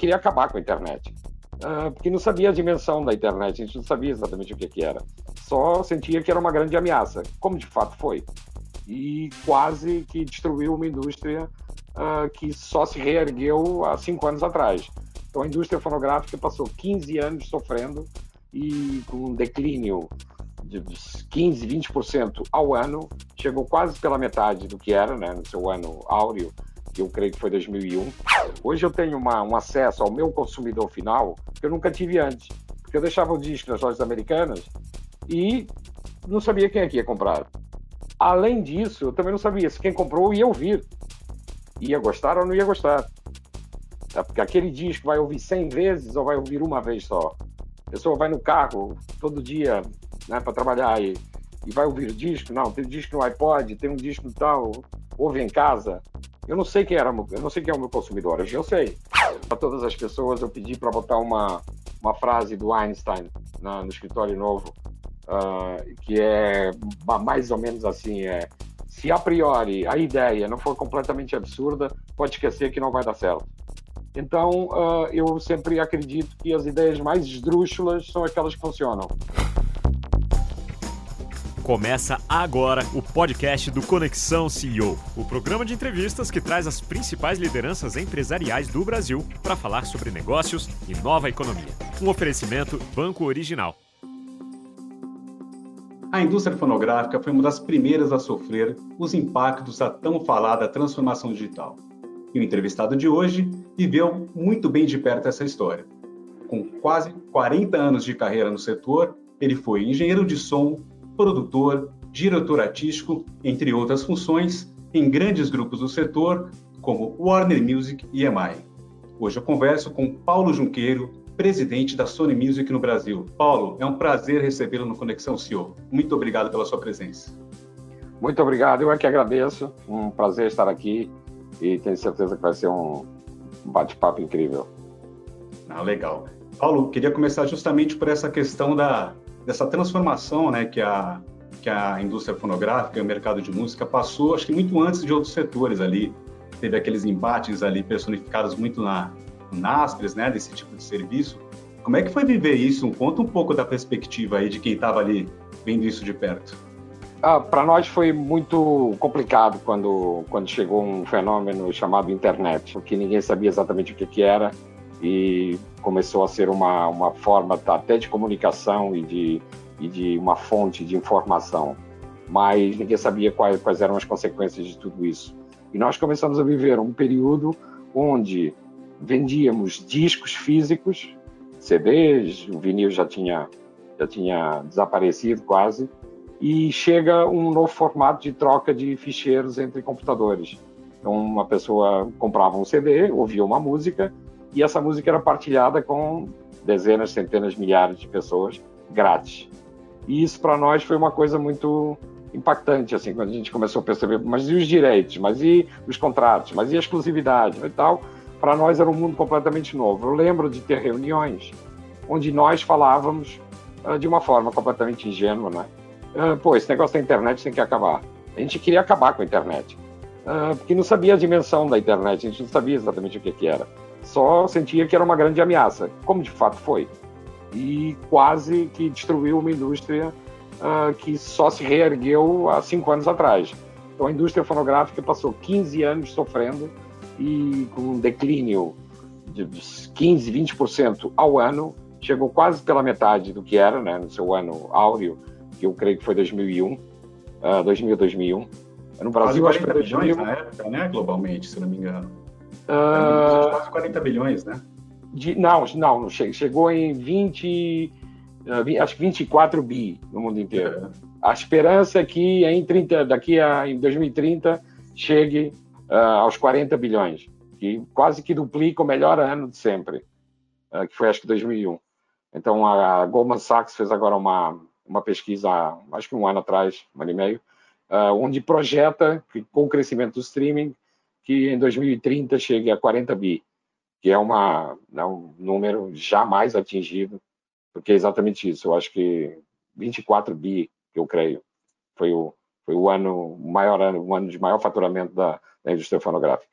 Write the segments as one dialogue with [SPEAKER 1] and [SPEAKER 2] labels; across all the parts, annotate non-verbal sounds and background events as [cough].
[SPEAKER 1] queria acabar com a internet. Uh, porque não sabia a dimensão da internet, a gente não sabia exatamente o que, que era. Só sentia que era uma grande ameaça, como de fato foi. E quase que destruiu uma indústria uh, que só se reergueu há cinco anos atrás. Então a indústria fonográfica passou 15 anos sofrendo e com um declínio de 15, 20% ao ano, chegou quase pela metade do que era, né, no seu ano áureo, que eu creio que foi 2001. Hoje eu tenho uma, um acesso ao meu consumidor final que eu nunca tive antes, porque eu deixava o disco nas lojas americanas e não sabia quem é ia comprar. Além disso, eu também não sabia se quem comprou ia ouvir, ia gostar ou não ia gostar. É porque aquele disco vai ouvir 100 vezes ou vai ouvir uma vez só. A pessoa vai no carro todo dia né, para trabalhar e, e vai ouvir disco. Não, tem disco no iPod, tem um disco tal, ouve em casa. Eu não sei quem era, eu não sei quem é o meu consumidor. Eu sei. Para todas as pessoas eu pedi para botar uma uma frase do Einstein na, no escritório novo, uh, que é mais ou menos assim: é, se a priori a ideia não for completamente absurda, pode esquecer que não vai dar certo. Então, uh, eu sempre acredito que as ideias mais esdrúxulas são aquelas que funcionam.
[SPEAKER 2] Começa agora o podcast do Conexão CEO, o programa de entrevistas que traz as principais lideranças empresariais do Brasil para falar sobre negócios e nova economia. Um oferecimento Banco Original.
[SPEAKER 3] A indústria fonográfica foi uma das primeiras a sofrer os impactos da tão falada transformação digital. E o entrevistado de hoje viveu muito bem de perto essa história. Com quase 40 anos de carreira no setor, ele foi engenheiro de som, produtor, diretor artístico, entre outras funções, em grandes grupos do setor, como Warner Music e EMI. Hoje eu converso com Paulo Junqueiro, presidente da Sony Music no Brasil. Paulo, é um prazer recebê-lo no Conexão CEO. Muito obrigado pela sua presença.
[SPEAKER 1] Muito obrigado, eu é que agradeço. Um prazer estar aqui e tenho certeza que vai ser um bate-papo incrível.
[SPEAKER 3] Ah, legal. Paulo, queria começar justamente por essa questão da, dessa transformação né, que, a, que a indústria fonográfica e o mercado de música passou, acho que muito antes de outros setores ali. Teve aqueles embates ali personificados muito na NASPERS, né, desse tipo de serviço. Como é que foi viver isso? Conta um pouco da perspectiva aí de quem estava ali vendo isso de perto.
[SPEAKER 1] Ah, Para nós foi muito complicado quando, quando chegou um fenômeno chamado internet, porque ninguém sabia exatamente o que, que era e começou a ser uma, uma forma até de comunicação e de, e de uma fonte de informação, mas ninguém sabia quais, quais eram as consequências de tudo isso. E nós começamos a viver um período onde vendíamos discos físicos, CDs, o vinil já tinha, já tinha desaparecido quase, e chega um novo formato de troca de ficheiros entre computadores. Então, uma pessoa comprava um CD, ouvia uma música, e essa música era partilhada com dezenas, centenas, milhares de pessoas grátis. E isso para nós foi uma coisa muito impactante, assim, quando a gente começou a perceber, mas e os direitos, mas e os contratos, mas e a exclusividade e tal. Para nós era um mundo completamente novo. Eu lembro de ter reuniões onde nós falávamos uh, de uma forma completamente ingênua, né? Uh, pô, esse negócio da internet tem que acabar. A gente queria acabar com a internet, uh, porque não sabia a dimensão da internet, a gente não sabia exatamente o que, que era só sentia que era uma grande ameaça, como de fato foi. E quase que destruiu uma indústria uh, que só se reergueu há cinco anos atrás. Então a indústria fonográfica passou 15 anos sofrendo e com um declínio de 15, 20% ao ano, chegou quase pela metade do que era, né, no seu ano áureo, que eu creio que foi 2001, uh, 2000, 2001.
[SPEAKER 3] No Brasil, acho que foi 2000... na época, né, globalmente, se não me engano. Uh, quase 40 bilhões, né?
[SPEAKER 1] De, não, não, chegou em 20, uh, acho que 24 bi no mundo inteiro. É. A esperança é que em 30, daqui a em 2030 chegue uh, aos 40 bilhões, que quase que duplica o melhor ano de sempre, uh, que foi acho que 2001. Então a, a Goldman Sachs fez agora uma, uma pesquisa, acho que um ano atrás, um ano e meio, uh, onde projeta que com o crescimento do streaming que em 2030 chegue a 40 bi, que é uma, né, um número jamais atingido, porque é exatamente isso. Eu acho que 24 bi, eu creio, foi o, foi o ano maior ano, ano de maior faturamento da, da indústria fonográfica.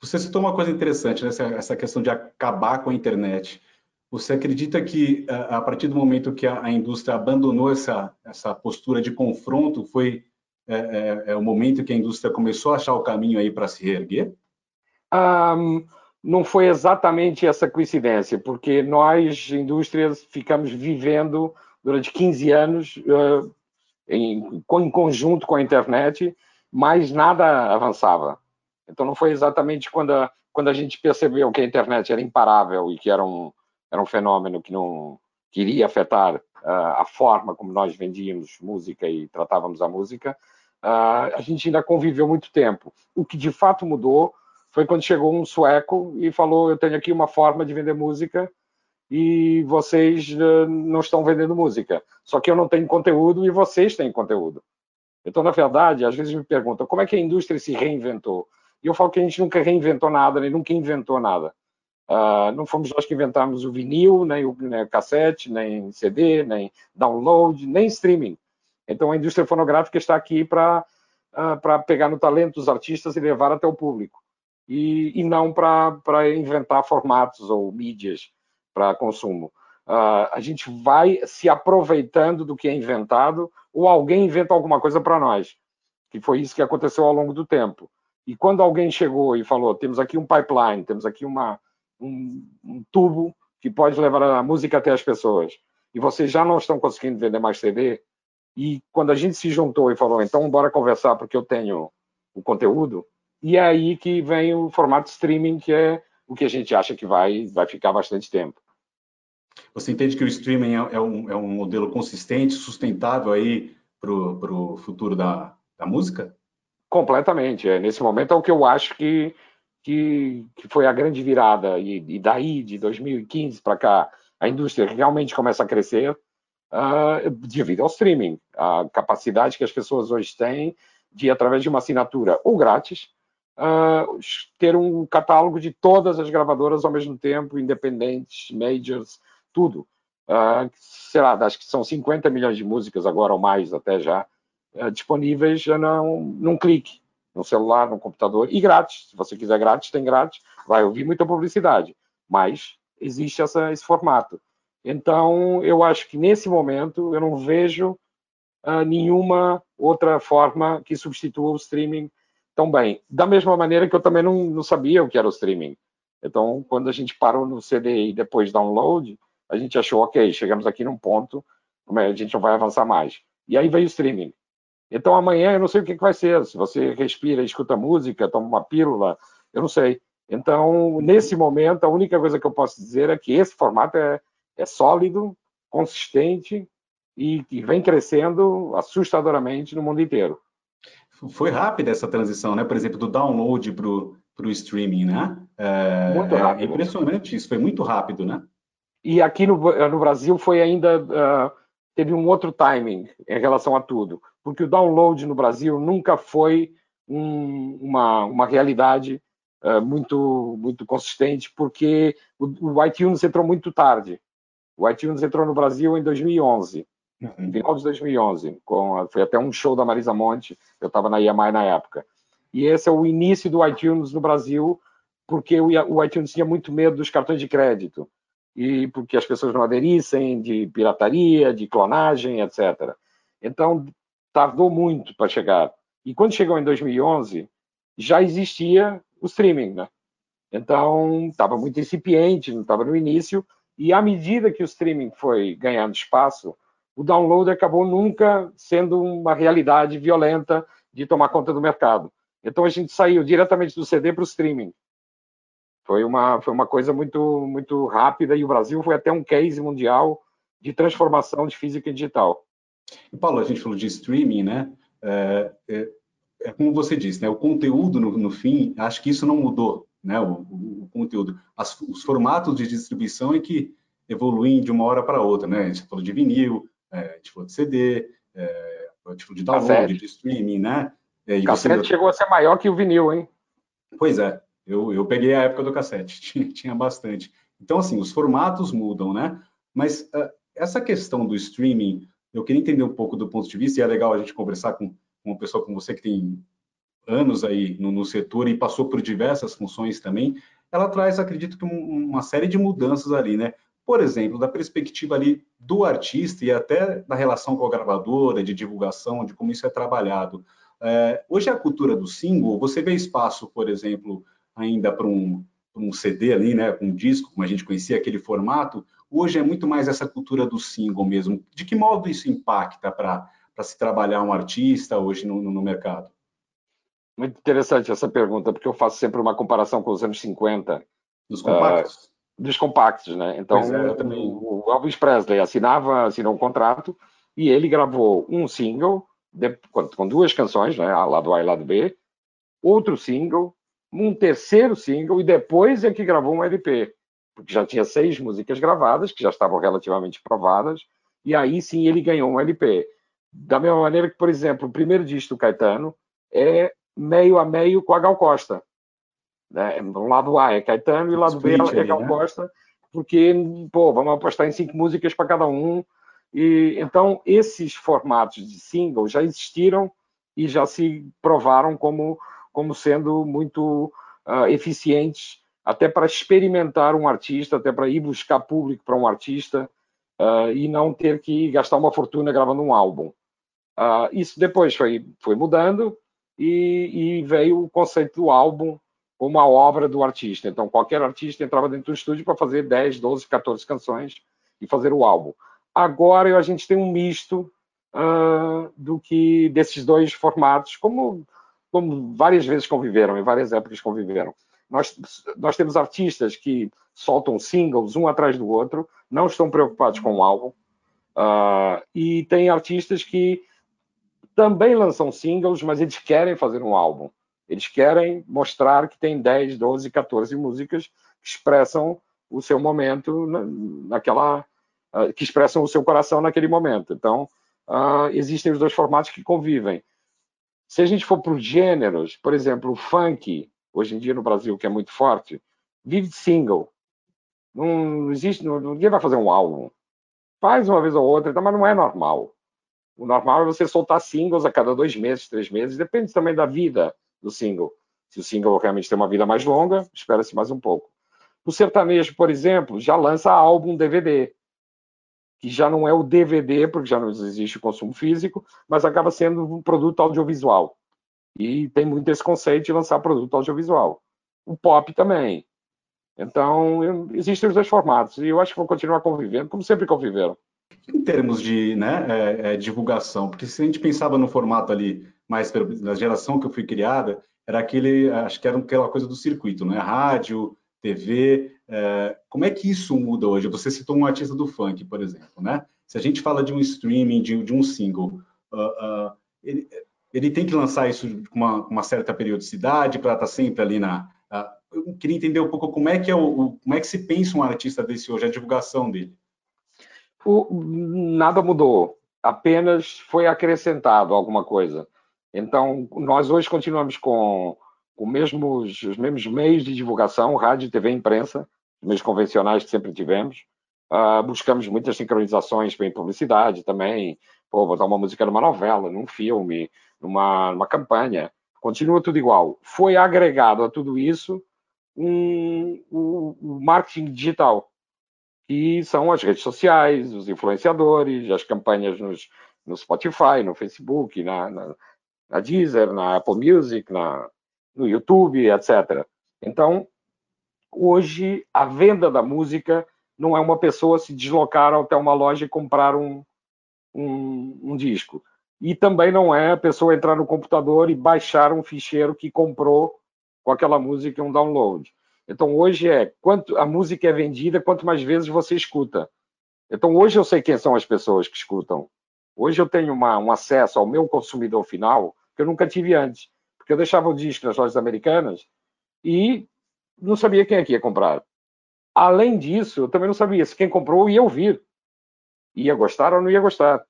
[SPEAKER 3] Você citou uma coisa interessante, né? essa, questão de acabar com a internet. Você acredita que a partir do momento que a, indústria abandonou essa, essa postura de confronto, foi é, é, é o momento que a indústria começou a achar o caminho aí para se reerguer?
[SPEAKER 1] Um, não foi exatamente essa coincidência, porque nós, indústrias, ficamos vivendo durante 15 anos uh, em, em conjunto com a internet, mas nada avançava. Então não foi exatamente quando a, quando a gente percebeu que a internet era imparável e que era um, era um fenômeno que não queria afetar uh, a forma como nós vendíamos música e tratávamos a música, a gente ainda conviveu muito tempo. O que de fato mudou foi quando chegou um sueco e falou: Eu tenho aqui uma forma de vender música e vocês uh, não estão vendendo música. Só que eu não tenho conteúdo e vocês têm conteúdo. Então, na verdade, às vezes me perguntam como é que a indústria se reinventou. E eu falo que a gente nunca reinventou nada, nem nunca inventou nada. Uh, não fomos nós que inventamos o vinil, nem o, nem o cassete, nem CD, nem download, nem streaming. Então, a indústria fonográfica está aqui para uh, pegar no talento dos artistas e levar até o público e, e não para inventar formatos ou mídias para consumo. Uh, a gente vai se aproveitando do que é inventado ou alguém inventa alguma coisa para nós, que foi isso que aconteceu ao longo do tempo. E quando alguém chegou e falou, temos aqui um pipeline, temos aqui uma, um, um tubo que pode levar a música até as pessoas, e vocês já não estão conseguindo vender mais CD, e quando a gente se juntou e falou, então bora conversar porque eu tenho o conteúdo, e é aí que vem o formato streaming, que é o que a gente acha que vai, vai ficar bastante tempo.
[SPEAKER 3] Você entende que o streaming é, é um, é um modelo consistente, sustentável aí para o futuro da, da música?
[SPEAKER 1] Completamente. É, nesse momento é o que eu acho que, que, que foi a grande virada. E, e daí, de 2015 para cá, a indústria realmente começa a crescer uh, devido ao streaming. A capacidade que as pessoas hoje têm de, através de uma assinatura ou grátis, uh, ter um catálogo de todas as gravadoras ao mesmo tempo, independentes, majors, tudo. Uh, sei lá, acho que são 50 milhões de músicas agora ou mais até já uh, disponíveis não, num clique, no celular, no computador e grátis. Se você quiser grátis, tem grátis. Vai ouvir muita publicidade, mas existe essa, esse formato. Então, eu acho que nesse momento eu não vejo uh, nenhuma outra forma que substitua o streaming tão bem. Da mesma maneira que eu também não, não sabia o que era o streaming. Então, quando a gente parou no CD e depois download, a gente achou, ok, chegamos aqui num ponto, a gente não vai avançar mais. E aí veio o streaming. Então, amanhã eu não sei o que, que vai ser. Se você respira, escuta música, toma uma pílula, eu não sei. Então, nesse momento, a única coisa que eu posso dizer é que esse formato é, é sólido, consistente e que vem crescendo assustadoramente no mundo inteiro.
[SPEAKER 3] Foi rápida essa transição, né? Por exemplo, do download para o streaming, né? É, muito é rápido. É impressionante isso, foi muito rápido, né?
[SPEAKER 1] E aqui no, no Brasil foi ainda uh, teve um outro timing em relação a tudo, porque o download no Brasil nunca foi um, uma, uma realidade uh, muito muito consistente, porque o, o iTunes entrou muito tarde. O iTunes entrou no Brasil em 2011 Uhum. Final de 2011, com, foi até um show da Marisa Monte, eu estava na EMI na época. E esse é o início do iTunes no Brasil, porque o, o iTunes tinha muito medo dos cartões de crédito, e porque as pessoas não aderissem, de pirataria, de clonagem, etc. Então, tardou muito para chegar. E quando chegou em 2011, já existia o streaming, né? Então, estava muito incipiente, não estava no início, e à medida que o streaming foi ganhando espaço, o download acabou nunca sendo uma realidade violenta de tomar conta do mercado. Então a gente saiu diretamente do CD para o streaming. Foi uma, foi uma coisa muito, muito rápida e o Brasil foi até um case mundial de transformação de física em digital.
[SPEAKER 3] E Paulo, a gente falou de streaming, né? É, é, é como você disse, né? O conteúdo no, no, fim, acho que isso não mudou, né? O, o, conteúdo, As, os formatos de distribuição é que evoluem de uma hora para outra, né? A gente falou de vinil, é, a gente falou de CD, é, a gente falou de download, Cassete. de streaming, né?
[SPEAKER 1] É, cassete você... chegou a ser maior que o vinil, hein?
[SPEAKER 3] Pois é, eu, eu peguei a época do cassete, [laughs] tinha, tinha bastante. Então, assim, os formatos mudam, né? Mas uh, essa questão do streaming, eu queria entender um pouco do ponto de vista, e é legal a gente conversar com uma pessoa como você que tem anos aí no, no, setor e passou por diversas funções também, ela traz, acredito que, uma série de mudanças ali, né? Por exemplo, da perspectiva ali do artista e até da relação com a gravadora, de divulgação, de como isso é trabalhado. É, hoje a cultura do single, você vê espaço, por exemplo, ainda para um, um CD ali, né, um disco, como a gente conhecia aquele formato, hoje é muito mais essa cultura do single mesmo. De que modo isso impacta para se trabalhar um artista hoje no, no mercado?
[SPEAKER 1] Muito interessante essa pergunta, porque eu faço sempre uma comparação com os anos 50.
[SPEAKER 3] Dos compactos? Uh,
[SPEAKER 1] dos compactos, né? Então, é, o, o Elvis Presley assinava, assinou um contrato e ele gravou um single de, com, com, duas canções, né? Lado A e lado B, outro single, um terceiro single e depois é que gravou um LP, porque já tinha seis músicas gravadas que já estavam relativamente provadas e aí sim ele ganhou um LP. Da mesma maneira que, por exemplo, o primeiro disco do Caetano é meio a meio com a Gal Costa. Né? O lado A é Caetano e o lado Split B é Gal né? Costa, porque, pô, vamos apostar em cinco músicas para cada um. E, então, esses formatos de single já existiram e já se provaram como, como sendo muito uh, eficientes até para experimentar um artista, até para ir buscar público para um artista uh, e não ter que gastar uma fortuna gravando um álbum. Uh, isso depois foi, foi mudando e, e, veio o conceito do álbum como uma obra do artista. Então, qualquer artista entrava dentro do estúdio para fazer 10, 12, 14 canções e fazer o álbum. Agora a gente tem um misto uh, do que desses dois formatos, como, como várias vezes conviveram, em várias épocas conviveram. Nós, nós temos artistas que soltam singles um atrás do outro, não estão preocupados com o álbum, uh, e tem artistas que também lançam singles, mas eles querem fazer um álbum. Eles querem mostrar que tem 10, 12, 14 músicas que expressam o seu momento naquela uh, que expressam o seu coração naquele momento. Então, uh, existem os dois formatos que convivem. Se a gente for para os gêneros, por exemplo, o funk, hoje em dia no Brasil, que é muito forte, vive de single. Não existe, ninguém vai fazer um álbum. Faz uma vez ou outra, mas não é normal. O normal é você soltar singles a cada dois meses, três meses, depende também da vida do single. Se o single realmente tem uma vida mais longa, espera-se mais um pouco. O sertanejo, por exemplo, já lança álbum DVD, que já não é o DVD, porque já não existe o consumo físico, mas acaba sendo um produto audiovisual. E tem muito esse conceito de lançar produto audiovisual. O pop também. Então, existem os dois formatos, e eu acho que vão continuar convivendo, como sempre conviveram.
[SPEAKER 3] Em termos de né, é, é, divulgação, porque se a gente pensava no formato ali mais na geração que eu fui criada, era aquele, acho que era aquela coisa do circuito, né? Rádio, TV. É, como é que isso muda hoje? Você citou um artista do funk, por exemplo, né? Se a gente fala de um streaming, de, de um single, uh, uh, ele, ele, tem que lançar isso com uma, uma certa periodicidade para estar tá sempre ali na. Uh, eu queria entender um pouco como é que é o, como é que se pensa um artista desse hoje, a divulgação dele.
[SPEAKER 1] O, nada mudou, apenas foi acrescentado alguma coisa. Então, nós hoje continuamos com, com mesmos, os mesmos meios de divulgação, rádio, TV, imprensa, os meios convencionais que sempre tivemos. Uh, buscamos muitas sincronizações em publicidade também, pô, botar uma música numa novela, num filme, numa, numa campanha. Continua tudo igual. Foi agregado a tudo isso um, o marketing digital, que são as redes sociais, os influenciadores, as campanhas nos, no Spotify, no Facebook, na, na, na Deezer, na Apple Music, na, no YouTube, etc. Então, hoje, a venda da música não é uma pessoa se deslocar até uma loja e comprar um, um, um disco. E também não é a pessoa entrar no computador e baixar um ficheiro que comprou com aquela música um download. Então hoje é quanto a música é vendida, quanto mais vezes você escuta. Então hoje eu sei quem são as pessoas que escutam. Hoje eu tenho uma, um acesso ao meu consumidor final que eu nunca tive antes, porque eu deixava o disco nas lojas americanas e não sabia quem é que ia comprar. Além disso, eu também não sabia se quem comprou ia ouvir, ia gostar ou não ia gostar.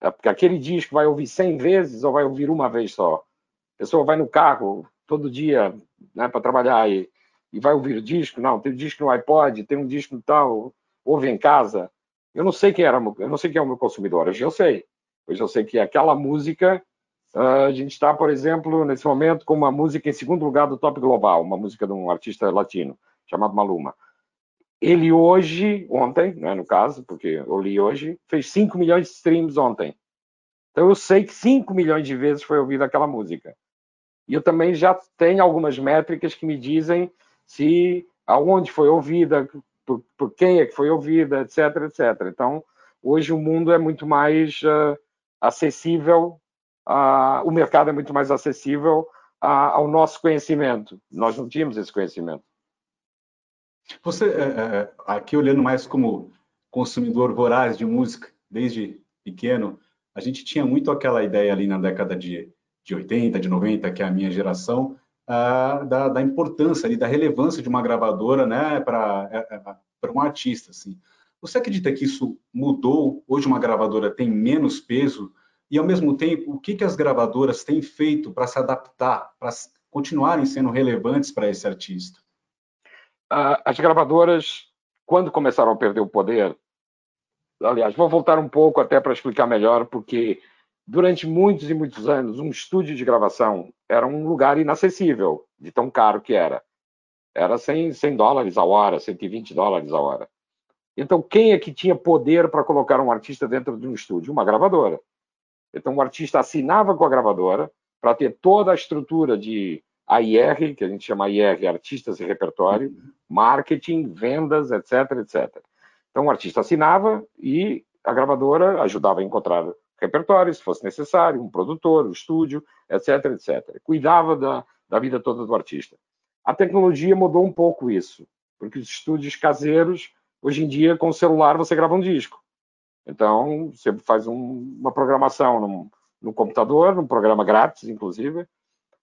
[SPEAKER 1] É porque aquele disco vai ouvir 100 vezes ou vai ouvir uma vez só. A pessoa vai no carro todo dia né, para trabalhar e, e vai ouvir o disco. Não, tem um disco no iPod, tem um disco tal, ouve em casa. Eu não sei quem era, eu não sei quem é o meu consumidor. Hoje eu sei. Hoje eu sei que aquela música Uh, a gente está, por exemplo, nesse momento com uma música em segundo lugar do top global, uma música de um artista latino chamado Maluma. Ele hoje, ontem, né, no caso, porque eu li hoje, fez 5 milhões de streams ontem. Então eu sei que 5 milhões de vezes foi ouvida aquela música. E eu também já tenho algumas métricas que me dizem se aonde foi ouvida, por, por quem é que foi ouvida, etc, etc. Então, hoje o mundo é muito mais uh, acessível, uh, o mercado é muito mais acessível uh, ao nosso conhecimento. Nós não tínhamos esse conhecimento.
[SPEAKER 3] Você, é, é, aqui olhando mais como consumidor voraz de música, desde pequeno, a gente tinha muito aquela ideia ali na década de, de 80, de 90, que é a minha geração, da, da, importância ali, da relevância de uma gravadora né, para é, é, um artista. Assim. Você acredita que isso mudou? Hoje uma gravadora tem menos peso? E, ao mesmo tempo, o que, que as gravadoras têm feito para se adaptar, para continuarem sendo relevantes para esse artista?
[SPEAKER 1] as gravadoras, quando começaram a perder o poder, aliás, vou voltar um pouco até para explicar melhor, porque durante muitos e muitos anos, um estúdio de gravação era um lugar inacessível, de tão caro que era. Era 100, 100 dólares a hora, 120 dólares a hora. Então, quem é que tinha poder para colocar um artista dentro de um estúdio? Uma gravadora. Então, o artista assinava com a gravadora para ter toda a estrutura de AIR, que a gente chama AIR, artistas e repertório, marketing, vendas, etc, etc. Então o artista assinava e a gravadora ajudava a encontrar repertório, se fosse necessário, um produtor, um estúdio, etc, etc. Cuidava da, da vida toda do artista. A tecnologia mudou um pouco isso, porque os estúdios caseiros, hoje em dia, com o celular, você grava um disco. Então, você faz um, uma programação no, no computador, num programa grátis, inclusive,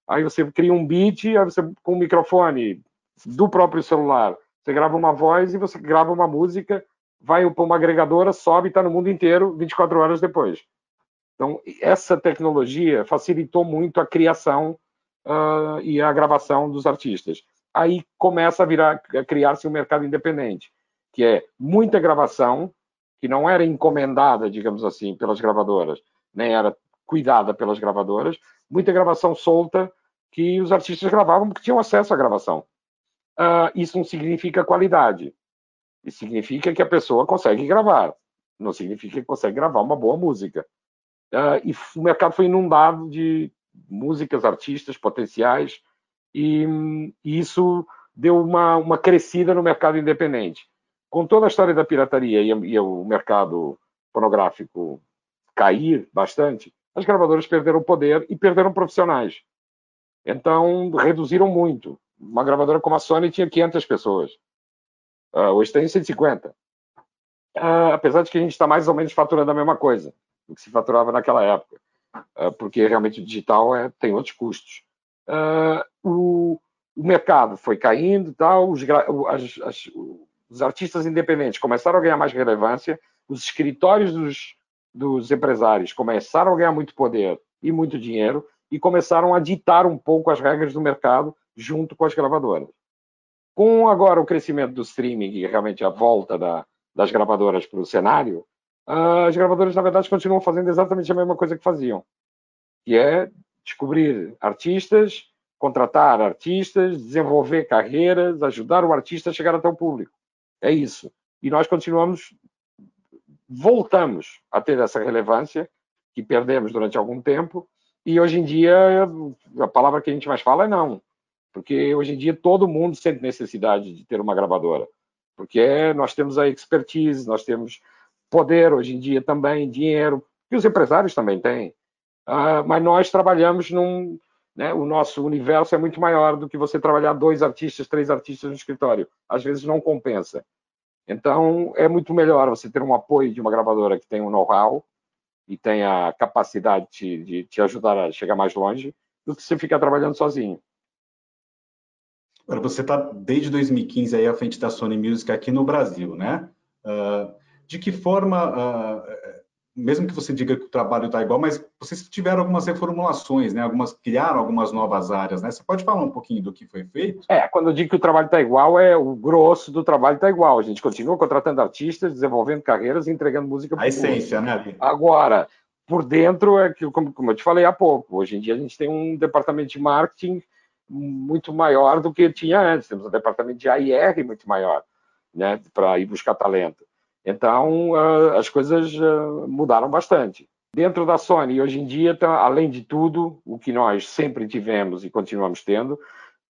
[SPEAKER 1] Aí você cria um beat, aí você com o microfone do próprio celular, você grava uma voz e você grava uma música, vai para uma agregadora, sobe e está no mundo inteiro 24 horas depois. Então, essa tecnologia facilitou muito a criação uh, e a gravação dos artistas. Aí começa a virar, a criar-se um mercado independente, que é muita gravação que não era encomendada, digamos assim, pelas gravadoras, nem era cuidada pelas gravadoras, muita gravação solta que os artistas gravavam porque tinham acesso à gravação. Uh, isso não significa qualidade. Isso significa que a pessoa consegue gravar. Não significa que consegue gravar uma boa música. Uh, e o mercado foi inundado de músicas, artistas potenciais, e, e isso deu uma, uma crescida no mercado independente. Com toda a história da pirataria e, e o mercado pornográfico cair bastante, as gravadoras perderam poder e perderam profissionais. Então, reduziram muito. Uma gravadora como a Sony tinha 500 pessoas. Uh, hoje tem 150. Uh, ah, apesar de que a gente está mais ou menos faturando a mesma coisa do que se faturava naquela época, uh, porque realmente o digital é, tem outros custos. O, o, mercado foi caindo, tal, os, as, as, os artistas independentes começaram a ganhar mais relevância, os escritórios dos, dos empresários começaram a ganhar muito poder e muito dinheiro e começaram a ditar um pouco as regras do mercado junto com as gravadoras. Com agora o crescimento do streaming e realmente a volta da, das gravadoras para o cenário, as gravadoras, na verdade, continuam fazendo exatamente a mesma coisa que faziam, que é descobrir artistas, contratar artistas, desenvolver carreiras, ajudar o artista a chegar até o público. É isso. E nós continuamos voltamos a ter essa relevância que perdemos durante algum tempo e hoje em dia a palavra que a gente mais fala é não, porque hoje em dia todo mundo sente necessidade de ter uma gravadora, porque nós temos a expertise, nós temos poder hoje em dia também, dinheiro, e os empresários também têm, uh, mas nós trabalhamos num, né, o nosso universo é muito maior do que você trabalhar dois artistas, três artistas no escritório, às vezes não compensa. Então, é muito melhor você ter um apoio de uma gravadora que tem um know-how e tem a capacidade de, de te ajudar a chegar mais longe do que você ficar trabalhando sozinho.
[SPEAKER 3] Agora, você está desde 2015 aí à frente da Sony Music aqui no Brasil, né? Uh, de que forma uh, mesmo que você diga que o trabalho está igual, mas vocês tiveram algumas reformulações, né? Algumas criaram algumas novas áreas, né? Você pode falar um pouquinho do que foi feito?
[SPEAKER 1] É, quando eu digo que o trabalho está igual, é o grosso do trabalho está igual. A gente continua contratando artistas, desenvolvendo carreiras e entregando música.
[SPEAKER 3] A essência, né?
[SPEAKER 1] Agora, por dentro é que, como, como eu te falei há pouco, hoje em dia a gente tem um departamento de marketing muito maior do que tinha antes. Temos um departamento de AIR muito maior, né, para ir buscar talento. Então, uh, as coisas uh, mudaram bastante. Dentro da Sony, hoje em dia, tá, além de tudo, o que nós sempre tivemos e continuamos tendo,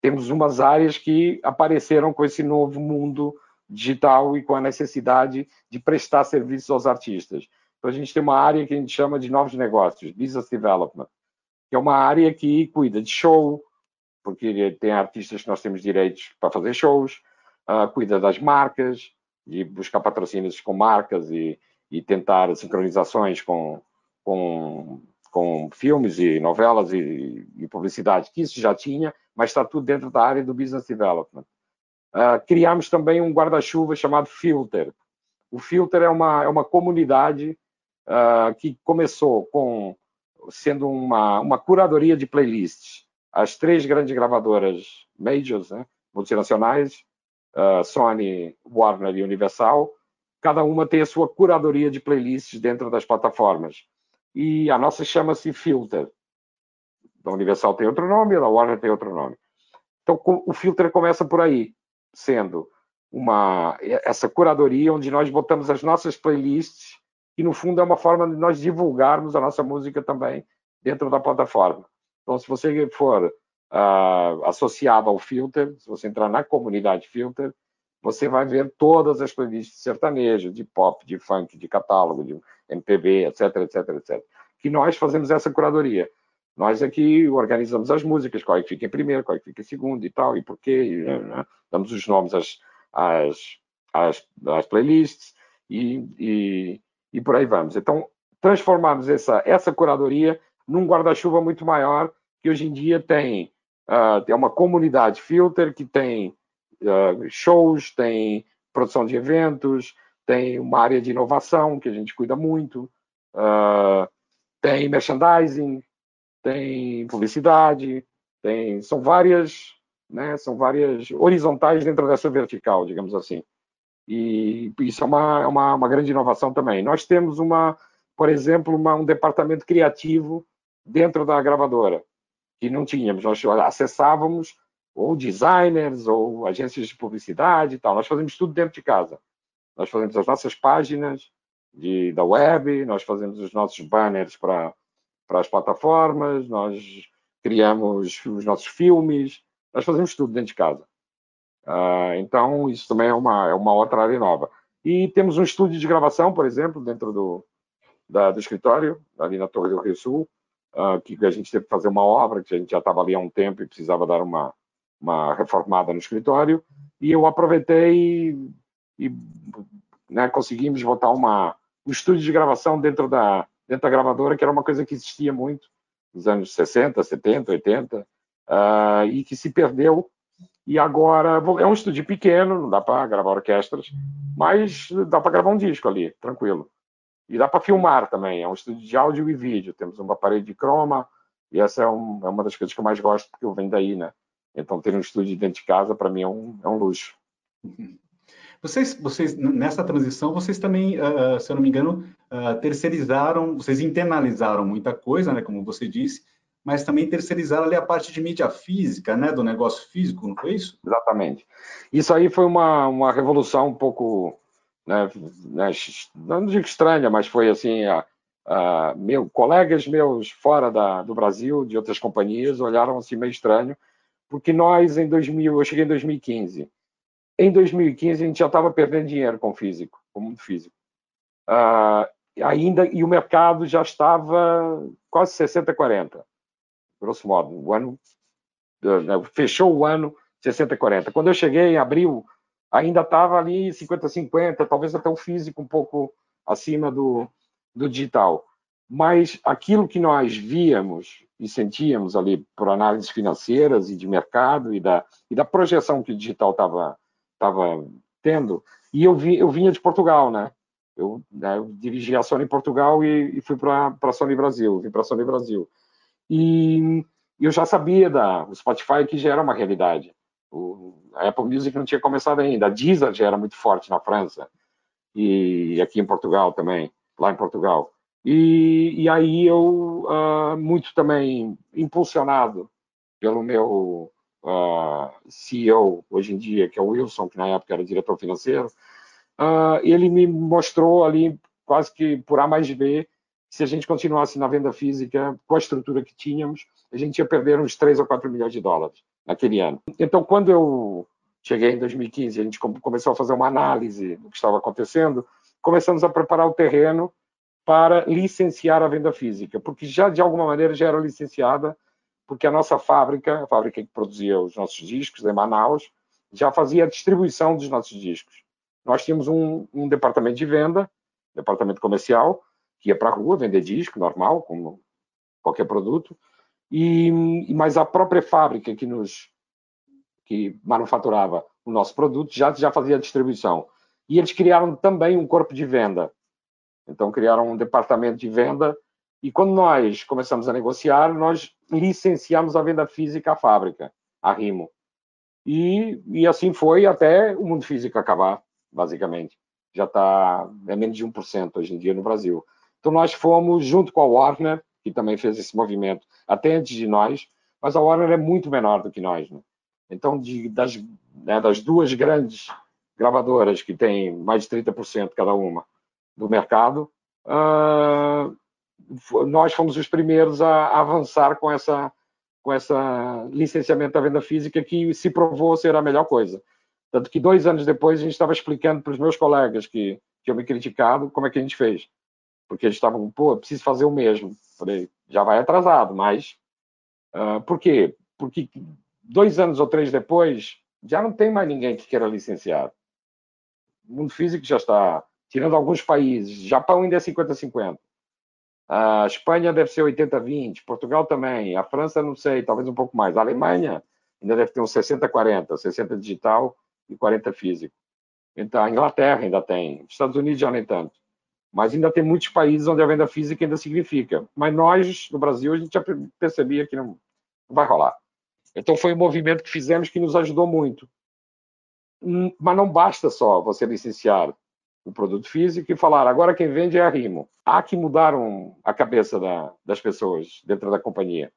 [SPEAKER 1] temos umas áreas que apareceram com esse novo mundo digital e com a necessidade de prestar serviços aos artistas. Então, a gente tem uma área que a gente chama de novos negócios, Business Development, que é uma área que cuida de show, porque tem artistas que nós temos direitos para fazer shows, uh, cuida das marcas, de buscar patrocínios com marcas e, e tentar sincronizações com, com, com filmes e novelas e, e, publicidade, que isso já tinha, mas está tudo dentro da área do Business Development. Uh, criamos também um guarda-chuva chamado Filter. O Filter é uma, é uma comunidade uh, que começou com sendo uma, uma curadoria de playlists. As três grandes gravadoras majors, né, multinacionais, uh, Sony, Warner e Universal, cada uma tem a sua curadoria de playlists dentro das plataformas. E a nossa chama-se Filter. A Universal tem outro nome, a Warner tem outro nome. Então, o Filter começa por aí, sendo uma essa curadoria onde nós botamos as nossas playlists e no fundo é uma forma de nós divulgarmos a nossa música também dentro da plataforma. Então, se você for uh, associado ao Filter, se você entrar na comunidade Filter, você vai ver todas as playlists de sertanejo, de pop, de funk, de catálogo, de MPB, etc, etc, etc. Que nós fazemos essa curadoria. Nós aqui organizamos as músicas, qual é que fica em primeiro, qual é que fica em segundo e tal, e porquê, e, né? damos os nomes às, às, às, às playlists e, e, e, por aí vamos. Então, transformamos essa, essa curadoria num guarda-chuva muito maior, que hoje em dia tem Uh, tem uma comunidade filter que tem uh, shows, tem produção de eventos, tem uma área de inovação que a gente cuida muito, uh, tem merchandising, tem publicidade, tem são várias, né, são várias horizontais dentro dessa vertical, digamos assim. E isso é uma, é uma, uma grande inovação também. Nós temos uma, por exemplo, uma, um departamento criativo dentro da gravadora que não tínhamos. Nós acessávamos ou designers ou agências de publicidade e tal. Nós fazemos tudo dentro de casa. Nós fazemos as nossas páginas de, da web, nós fazemos os nossos banners para, para as plataformas, nós criamos os nossos filmes, nós fazemos tudo dentro de casa. Uh, então, isso também é uma, é uma outra área nova. E temos um estúdio de gravação, por exemplo, dentro do, da, do escritório, ali na Torre do Rio Sul, uh, que a gente teve que fazer uma obra, que a gente já estava ali há um tempo e precisava dar uma, uma reformada no escritório, e eu aproveitei e, e né, conseguimos botar uma, um estúdio de gravação dentro da, dentro da gravadora, que era uma coisa que existia muito nos anos 60, 70, 80, uh, e que se perdeu. E agora é um estúdio pequeno, não dá para gravar orquestras, mas dá para gravar um disco ali, tranquilo. E dá para filmar também, é um estúdio de áudio e vídeo. Temos uma parede de croma, e essa é, um, é, uma das coisas que eu mais gosto, porque eu venho daí, né? Então, ter um estúdio dentro de casa, para mim, é um, é um luxo. [laughs]
[SPEAKER 3] Vocês, vocês, nessa transição, vocês também, uh, se eu não me engano, uh, terceirizaram, vocês internalizaram muita coisa, né, como você disse, mas também terceirizaram ali a parte de mídia física, né, do negócio físico, não foi isso?
[SPEAKER 1] Exatamente. Isso aí foi uma, uma revolução um pouco né, né, não digo estranha, mas foi assim, a, a, meu, colegas meus fora da, do Brasil, de outras companhias, olharam assim meio estranho, porque nós em 2000, eu cheguei em 2015, em 2015 a gente já estava perdendo dinheiro com físico, com mundo físico. Uh, ainda e o mercado já estava quase 60 40 grosso modo o ano né, fechou o ano 60 40 quando eu cheguei em abril ainda estava ali 50-50, talvez até o físico um pouco acima do, do digital. Mas aquilo que nós víamos e sentíamos ali por análises financeiras e de mercado e da, e da projeção que o digital estava tava tendo, e eu, vi, eu vinha de Portugal, né? Eu, né, eu dirigi a Sony Portugal e, e fui para a Sony Brasil, vim para a Sony Brasil. E eu já sabia da o Spotify que já era uma realidade. O, a Apple Music não tinha começado ainda. A Deezer já era muito forte na França e aqui em Portugal também, lá em Portugal. E, e aí eu, uh, muito também impulsionado pelo meu uh, ah, CEO hoje em dia, que é o Wilson, que na época era diretor financeiro, uh, ele me mostrou ali, quase que por A mais B, se a gente continuasse na venda física com a estrutura que tínhamos, a gente ia perder uns 3 ou 4 milhões de dólares naquele ano. Então, quando eu cheguei em 2015, a gente começou a fazer uma análise do que estava acontecendo, começamos a preparar o terreno para licenciar a venda física, porque já de alguma maneira já era licenciada, porque a nossa fábrica, a fábrica que produzia os nossos discos em Manaus, já fazia a distribuição dos nossos discos. Nós tínhamos um, um departamento de venda, departamento comercial, que ia para a rua vender disco normal, como qualquer produto, e mas a própria fábrica que nos que manufaturava o nosso produto já já fazia a distribuição. E eles criaram também um corpo de venda então criaram um departamento de venda e quando nós começamos a negociar, nós licenciamos a venda física à fábrica, à Rimo. E, e assim foi até o mundo físico acabar, basicamente. Já está é menos de 1% hoje em dia no Brasil. Então nós fomos junto com a Warner, que também fez esse movimento até antes de nós, mas a Warner é muito menor do que nós. Né? Então, de, das, né, das duas grandes gravadoras que têm mais de 30% cada uma, do mercado, uh, nós fomos os primeiros a, avançar com essa com essa licenciamento da venda física que se provou ser a melhor coisa. Tanto que dois anos depois a gente estava explicando para os meus colegas que tinham me criticado como é que a gente fez. Porque eles estavam, pô, preciso fazer o mesmo. Falei, já vai atrasado, mas... Uh, por quê? Porque dois anos ou três depois, já não tem mais ninguém que queira licenciar. O mundo físico já está tirando alguns países. Japão ainda é 50-50. A Espanha deve ser 80-20, Portugal também, a França não sei, talvez um pouco mais. A Alemanha ainda deve ter uns 60-40, 60 digital e 40 físico. Então, a Inglaterra ainda tem, Estados Unidos já nem tanto. Mas ainda tem muitos países onde a venda física ainda significa. Mas nós, no Brasil, a gente já percebia que não, vai rolar. Então, foi um movimento que fizemos que nos ajudou muito. Hum, mas não basta só você licenciar o produto físico e falar agora quem vende é a Rimo. Há que mudar um, a cabeça da, das pessoas dentro da companhia.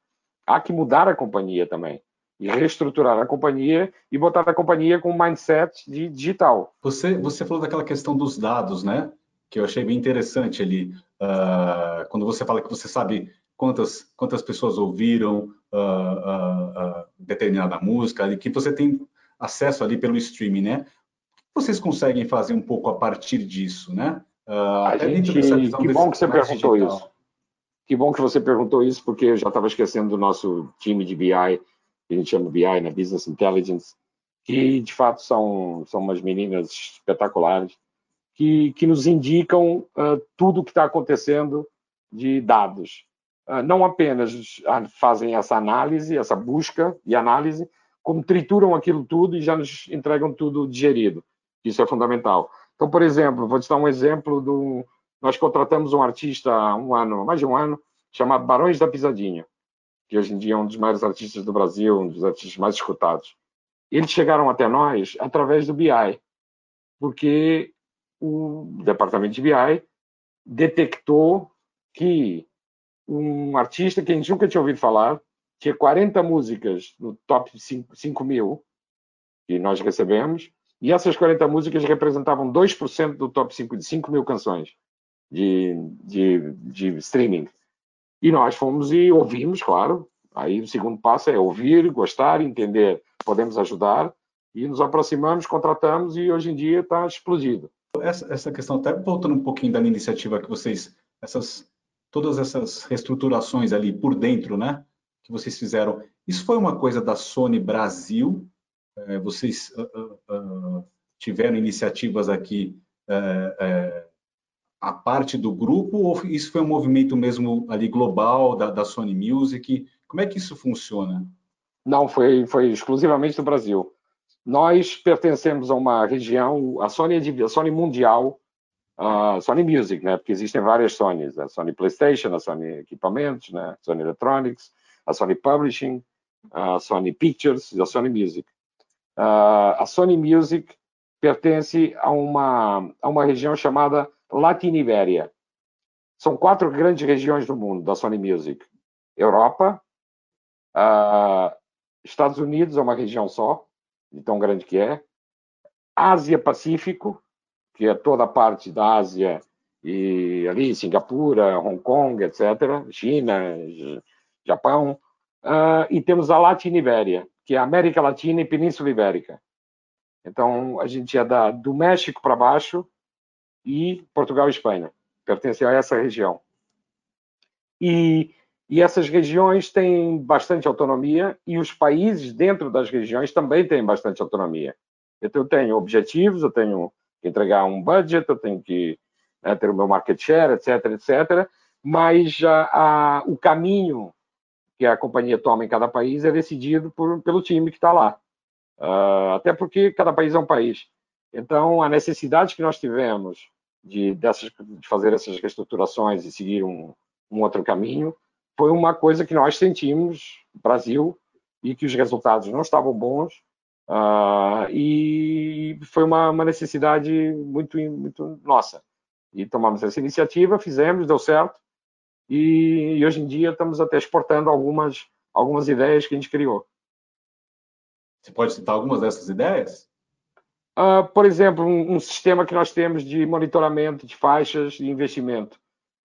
[SPEAKER 1] Há que mudar a companhia também e reestruturar a companhia e botar a companhia com um mindset de digital.
[SPEAKER 3] Você, você falou daquela questão dos dados, né? Que eu achei bem interessante ali. Uh, quando você fala que você sabe quantas, quantas pessoas ouviram uh, uh, determinada música e que você tem acesso ali pelo streaming, né? vocês conseguem fazer um pouco a partir disso, né?
[SPEAKER 1] Uh, gente, que bom que você perguntou digital. isso. Que bom que você perguntou isso, porque eu já estava esquecendo do nosso time de BI, que a gente chama BI, né? Business Intelligence, que de fato são, são umas meninas espetaculares, que, que nos indicam uh, tudo o que está acontecendo de dados. Uh, não apenas fazem essa análise, essa busca e análise, como trituram aquilo tudo e já nos entregam tudo digerido. Isso é fundamental. Então, por exemplo, vou te dar um exemplo do. Nós contratamos um artista há um ano, mais de um ano, chamado Barões da Pisadinha, que hoje em dia é um dos maiores artistas do Brasil, um dos artistas mais escutados. Eles chegaram até nós através do BI, porque o departamento de BI detectou que um artista que a gente nunca tinha ouvido falar tinha 40 músicas no top 5, 5 mil que nós recebemos e essas 40 músicas representavam 2% do top 5 de 5 mil canções de, de, de streaming. E nós fomos e ouvimos, claro. Aí o segundo passo é ouvir, gostar, entender, podemos ajudar. E nos aproximamos, contratamos e hoje em dia está explodido.
[SPEAKER 3] Essa, essa questão, até voltando um pouquinho da iniciativa que vocês, essas, todas essas reestruturações ali por dentro, né, que vocês fizeram, isso foi uma coisa da Sony Brasil é, vocês uh, uh, tiveram iniciativas aqui uh, a parte do grupo ou isso foi um movimento mesmo ali global da, da, Sony Music? Como é que isso funciona?
[SPEAKER 1] Não, foi, foi exclusivamente do Brasil. Nós pertencemos a uma região, a Sony, é a Sony Mundial, a Sony Music, né? Porque existem várias Sonys, a Sony PlayStation, a Sony Equipamentos, né? A Sony Electronics, a Sony Publishing, a Sony Pictures e a Sony Music. A Sony Music pertence a uma, a uma região chamada Latinibéria. são quatro grandes regiões do mundo da Sony Music: Europa, Estados Unidos é uma região só, de tão grande que é, Ásia Pacífico, que é toda a parte da Ásia e ali Singapura, Hong Kong, etc., China, Japão, uh, e temos a Latino-Ibéria, que é a América Latina e Península Ibérica. Então, a gente é da, do México para baixo e Portugal e Espanha, pertencem a essa região. E, e essas regiões têm bastante autonomia e os países dentro das regiões também têm bastante autonomia. Então, eu tenho objetivos, eu tenho que entregar um budget, eu tenho que né, ter o meu market share, etc, etc. Mas a, a, o caminho que a companhia toma em cada país é decidido por, pelo time que está lá. Uh, até porque cada país é um país. Então, a necessidade que nós tivemos de, dessas, de fazer essas reestruturações e seguir um, um outro caminho foi uma coisa que nós sentimos, Brasil, e que os resultados não estavam bons, Uh, e foi uma, uma, necessidade muito, muito nossa. E tomamos essa iniciativa, fizemos, deu certo, e, e, hoje em dia estamos até exportando algumas, algumas ideias que a gente criou.
[SPEAKER 3] Você pode citar algumas dessas ideias?
[SPEAKER 1] Uh, por exemplo, um, um, sistema que nós temos de monitoramento de faixas de investimento.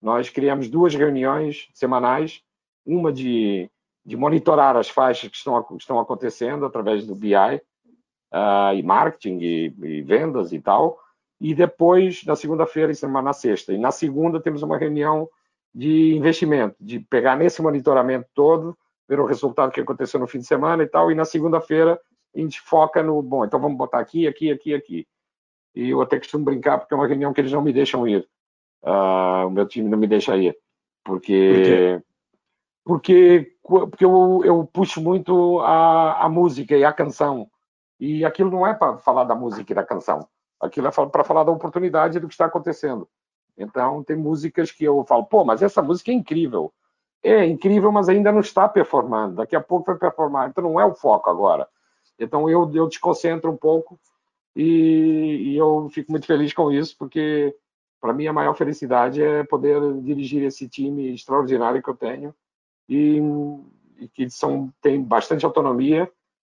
[SPEAKER 1] Nós criamos duas reuniões semanais, uma de, de monitorar as faixas que estão, que estão acontecendo através do BI, uh, e marketing e, e, vendas e tal. E depois, na segunda-feira, e semana na sexta. E na segunda temos uma reunião de investimento, de pegar nesse monitoramento todo, ver o resultado que aconteceu no fim de semana e tal. E na segunda-feira a gente foca no, bom, então vamos botar aqui, aqui, aqui, aqui. E eu até costumo brincar porque é uma reunião que eles não me deixam ir. Uh, o meu time não me deixa ir. Porque... Por porque, porque eu, eu puxo muito a, a música e a canção. E aquilo não é para falar da música e da canção. Aquilo é para falar da oportunidade do que está acontecendo. Então, tem músicas que eu falo, pô, mas essa música é incrível. É incrível, mas ainda não está performando. Daqui a pouco vai performar. Então, não é o foco agora. Então, eu, eu desconcentro um pouco e, e eu fico muito feliz com isso, porque para mim a maior felicidade é poder dirigir esse time extraordinário que eu tenho e, e que são, tem bastante autonomia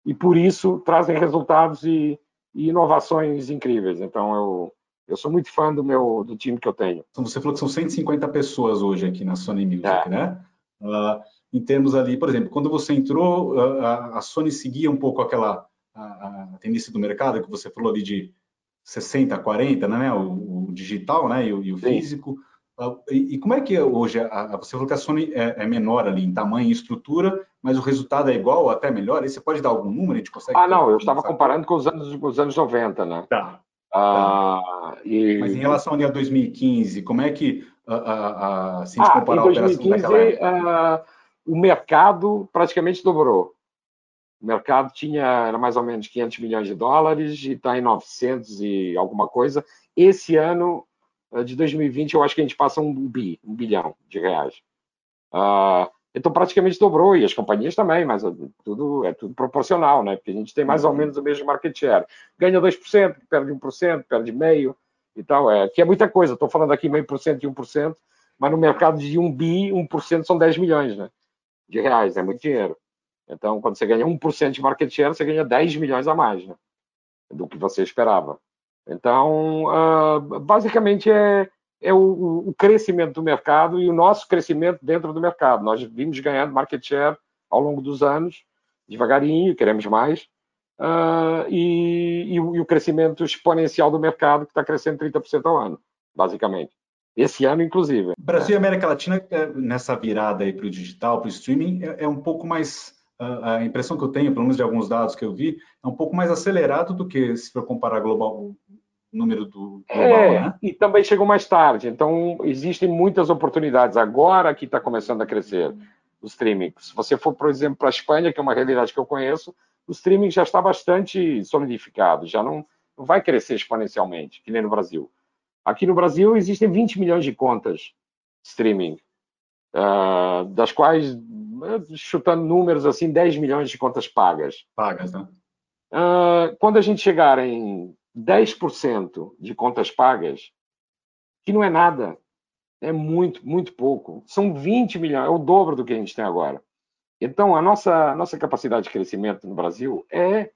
[SPEAKER 1] e por isso trazem resultados e, e inovações incríveis. Então eu eu sou muito fã do meu do time que eu tenho.
[SPEAKER 3] Então, você falou que são 150 pessoas hoje aqui na Sony Music, é. né? Uh, em termos ali, por exemplo, quando você entrou, uh, a Sony seguia um pouco aquela a, a, tendência do mercado que você falou ali de 60, 40, né? O digital, né? E o, e o físico. Uh, e, e, como é que é hoje? A, você falou que a Sony é, é menor ali em tamanho e estrutura, mas o resultado é igual ou até melhor? Aí você pode dar algum número? A gente
[SPEAKER 1] consegue ah, não, eu estava comparando com os anos, os anos 90, né?
[SPEAKER 3] Tá. Ah, tá. E... Mas em relação ali a 2015, como é que, a, a, a, se a gente ah, comparar
[SPEAKER 1] em 2015, uh, o mercado praticamente dobrou. O mercado tinha, era mais ou menos 500 milhões de dólares e está em 900 e alguma coisa. Esse ano ah, de 2020, eu acho que a gente passa um bi, um bilhão de reais. Uh, então praticamente dobrou, e as companhias também, mas tudo, é tudo proporcional, né? Porque a gente tem mais ou uhum. menos o mesmo market share. Ganha 2%, perde 1%, perde meio e tal, é, que é muita coisa. Estou falando aqui meio por cento e 1%, mas no mercado de 1 bi, 1% são 10 milhões né? de reais, é muito dinheiro. Então, quando você ganha 1% de market share, você ganha 10 milhões a mais né? do que você esperava. Então, uh, basicamente é, é o, o, crescimento do mercado e o nosso crescimento dentro do mercado. Nós vimos ganhando market share ao longo dos anos, devagarinho, queremos mais, uh, e, e, o, e, o, crescimento exponencial do mercado, que está crescendo 30% ao ano, basicamente. Esse ano, inclusive.
[SPEAKER 3] Brasil e América Latina, é, nessa virada aí para o digital, para o streaming, é, é, um pouco mais. A impressão que eu tenho, pelo menos de alguns dados que eu vi, é um pouco mais acelerado do que se for comparar global, número do global, é, né?
[SPEAKER 1] E também chegou mais tarde. Então, existem muitas oportunidades agora que está começando a crescer o streaming. Se você for, por exemplo, para a Espanha, que é uma realidade que eu conheço, o streaming já está bastante solidificado, já não, não vai crescer exponencialmente, que nem no Brasil. Aqui no Brasil existem 20 milhões de contas streaming, uh, das quais, chutando números assim, 10 milhões de contas pagas.
[SPEAKER 3] Pagas, né?
[SPEAKER 1] Uh, quando a gente chegar em 10% de contas pagas, que não é nada. É muito, muito pouco. São 20 milhões, é o dobro do que a gente tem agora. Então, a nossa, nossa capacidade de crescimento no Brasil é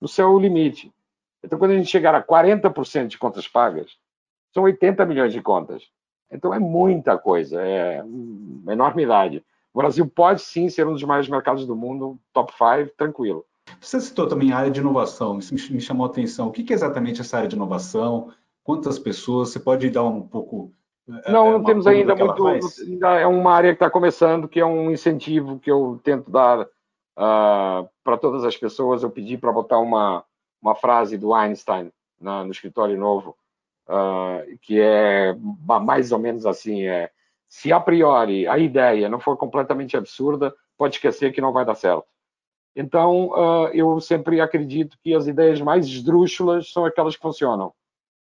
[SPEAKER 1] no seu limite. Então, quando a gente chegar a 40% de contas pagas, são 80 milhões de contas. Então, é muita coisa, é uma enormidade. O Brasil pode sim ser um dos maiores mercados do mundo, top 5, tranquilo.
[SPEAKER 3] Você citou também a área de inovação, isso me chamou a atenção. O que é exatamente essa área de inovação? Quantas pessoas? Você pode dar um pouco.
[SPEAKER 1] É, não, não temos ainda muito. Ainda é uma área que está começando, que é um incentivo que eu tento dar uh, para todas as pessoas. Eu pedi para botar uma, uma frase do Einstein na, no escritório novo, uh, que é mais ou menos assim: é, se a priori a ideia não for completamente absurda, pode esquecer que não vai dar certo. Então, uh, eu sempre acredito que as ideias mais esdrúxulas são aquelas que funcionam.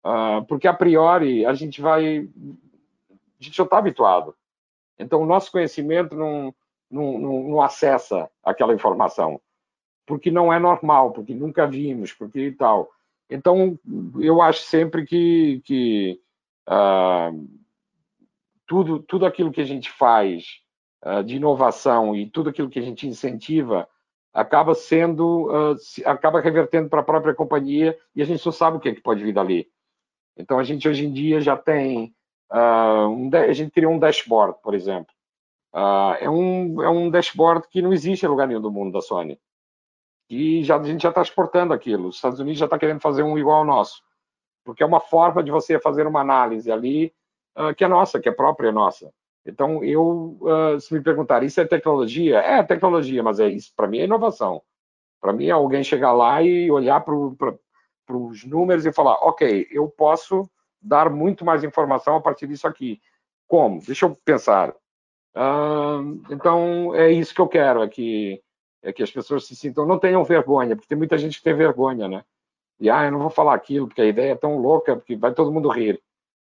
[SPEAKER 1] Uh, porque, a priori, a gente vai. A gente já está habituado. Então, o nosso conhecimento não, não, não, não, acessa aquela informação. Porque não é normal, porque nunca vimos, porque tal. Então, eu acho sempre que, que uh, tudo, tudo aquilo que a gente faz de inovação e tudo aquilo que a gente incentiva acaba sendo, uh, acaba revertendo para a própria companhia e a gente só sabe o que, é que pode vir dali. Então a gente hoje em dia já tem, um, a gente criou um dashboard, por exemplo. É, um, é um dashboard que não existe em lugar nenhum do mundo da Sony. E já, a gente já está exportando aquilo. Os Estados Unidos já está querendo fazer um igual ao nosso. Porque é uma forma de você fazer uma análise ali que é nossa, que é própria nossa. Então, eu, uh, se me perguntar, isso é tecnologia? É tecnologia, mas é isso. Para mim é inovação. Para mim é alguém chegar lá e olhar para os números e falar, ok, eu posso dar muito mais informação a partir disso aqui. Como? Deixa eu pensar. Uh, então, é isso que eu quero, é é que as pessoas se sintam, não tenham vergonha, porque tem muita gente que tem vergonha, né? E, ah, eu não vou falar aquilo, porque a ideia é tão louca, porque vai todo mundo rir.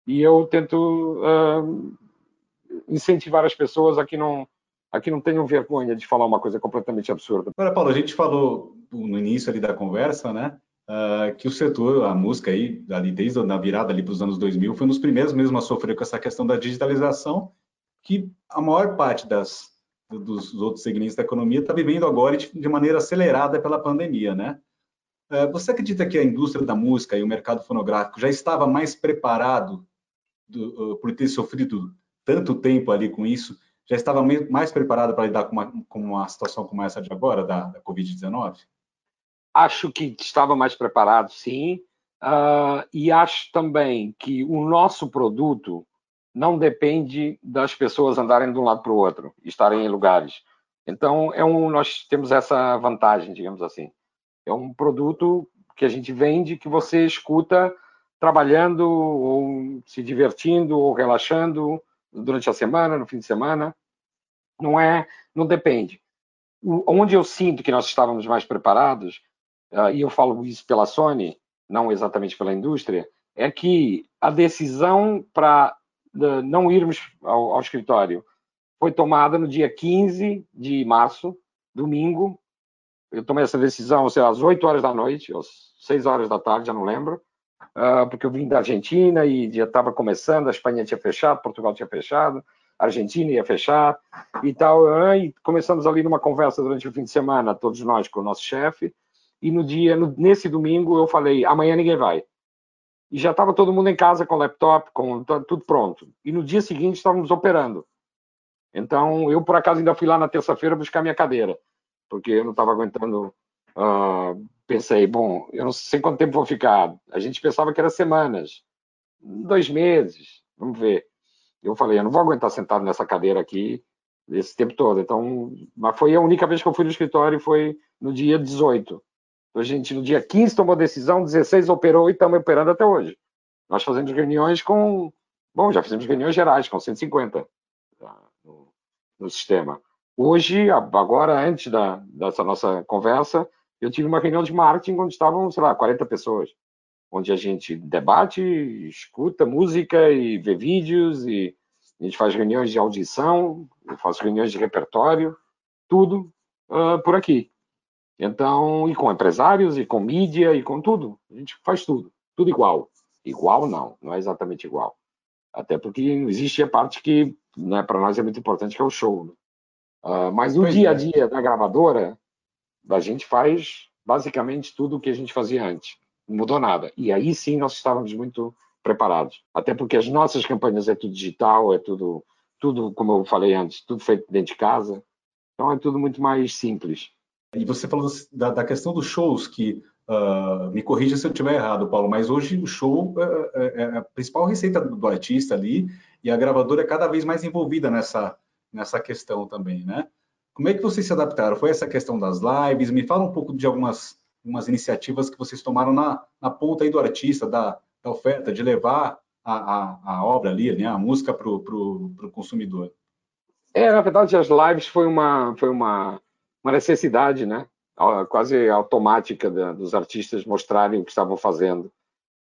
[SPEAKER 1] E eu tento uh, incentivar as pessoas a que não, a que não tenham vergonha de falar uma coisa completamente absurda.
[SPEAKER 3] Agora, Paulo, a gente falou no início ali da conversa, né, uh, que o setor, a música aí, ali, desde a virada ali para os anos 2000, foi um dos primeiros mesmo a sofrer com essa questão da digitalização, que a maior parte das, dos outros segmentos da economia está vivendo agora de, maneira acelerada pela pandemia, né? Uh, você acredita que a indústria da música e o mercado fonográfico já estava mais preparado do, por ter sofrido tanto tempo ali com isso, já estava mais preparado para lidar com uma, com uma situação como essa de agora, da, da Covid-19?
[SPEAKER 1] Acho que estava mais preparado, sim. Uh, e acho também que o nosso produto não depende das pessoas andarem de um lado para o outro, estarem em lugares. Então, é um, nós temos essa vantagem, digamos assim. É um produto que a gente vende, que você escuta trabalhando, ou se divertindo, ou relaxando, durante a semana, no fim de semana. Não é, não depende. Onde eu sinto que nós estávamos mais preparados, uh, e eu falo isso pela Sony, não exatamente pela indústria, é que a decisão para não irmos ao, ao, escritório foi tomada no dia 15 de março, domingo. Eu tomei essa decisão, sei lá, às 8 horas da noite, às 6 horas da tarde, já não lembro uh, porque eu vim da Argentina e já estava começando, a Espanha tinha fechado, Portugal tinha fechado, a Argentina ia fechar e tal. Uh, e começamos ali numa conversa durante o fim de semana, todos nós com o nosso chefe, e no dia, nesse domingo, eu falei: amanhã ninguém vai. E já estava todo mundo em casa com laptop, com tudo pronto. E no dia seguinte estávamos operando. Então, eu por acaso ainda fui lá na terça-feira buscar minha cadeira, porque eu não estava aguentando uh, pensei, bom, eu não sei quanto tempo vou ficar. A gente pensava que era semanas, dois meses, vamos ver. Eu falei, eu não vou aguentar sentado nessa cadeira aqui esse tempo todo. Então, mas foi a única vez que eu fui no escritório, foi no dia 18. A gente, no dia 15 tomou decisão, 16 operou e estamos operando até hoje. Nós fazemos reuniões com, bom, já fizemos reuniões gerais com 150 tá, no, no sistema. Hoje, agora, antes da, dessa nossa conversa, eu tive uma reunião de marketing onde estavam, sei lá, 40 pessoas, onde a gente debate, escuta música e vê vídeos e a gente faz reuniões de audição, eu faço reuniões de repertório, tudo uh, por aqui. Então, e com empresários, e com mídia, e com tudo. A gente faz tudo, tudo igual. Igual não, não é exatamente igual. Até porque existe a parte que né, para nós é muito importante, que é o show. Né? Uh, mas no dia a é. dia da gravadora, a gente faz basicamente tudo o que a gente fazia antes. Não mudou nada. E aí sim nós estávamos muito preparados. Até porque as nossas campanhas é tudo digital, é tudo, tudo como eu falei antes, tudo feito dentro de casa. Então é tudo muito mais simples.
[SPEAKER 3] E você falou da, da questão dos shows, que uh, me corrija se eu estiver errado, Paulo, mas hoje o show é, é, é a principal receita do, do, artista ali e a gravadora é cada vez mais envolvida nessa, nessa questão também, né? Como é que vocês se adaptaram? Foi essa questão das lives? Me fala um pouco de algumas, algumas iniciativas que vocês tomaram na, na ponta aí do artista, da, da oferta, de levar a, a, a obra ali, né, a música para o consumidor.
[SPEAKER 1] É, na verdade, as lives foi uma, foi uma, uma necessidade, né? quase automática da, dos artistas mostrarem o que estavam fazendo.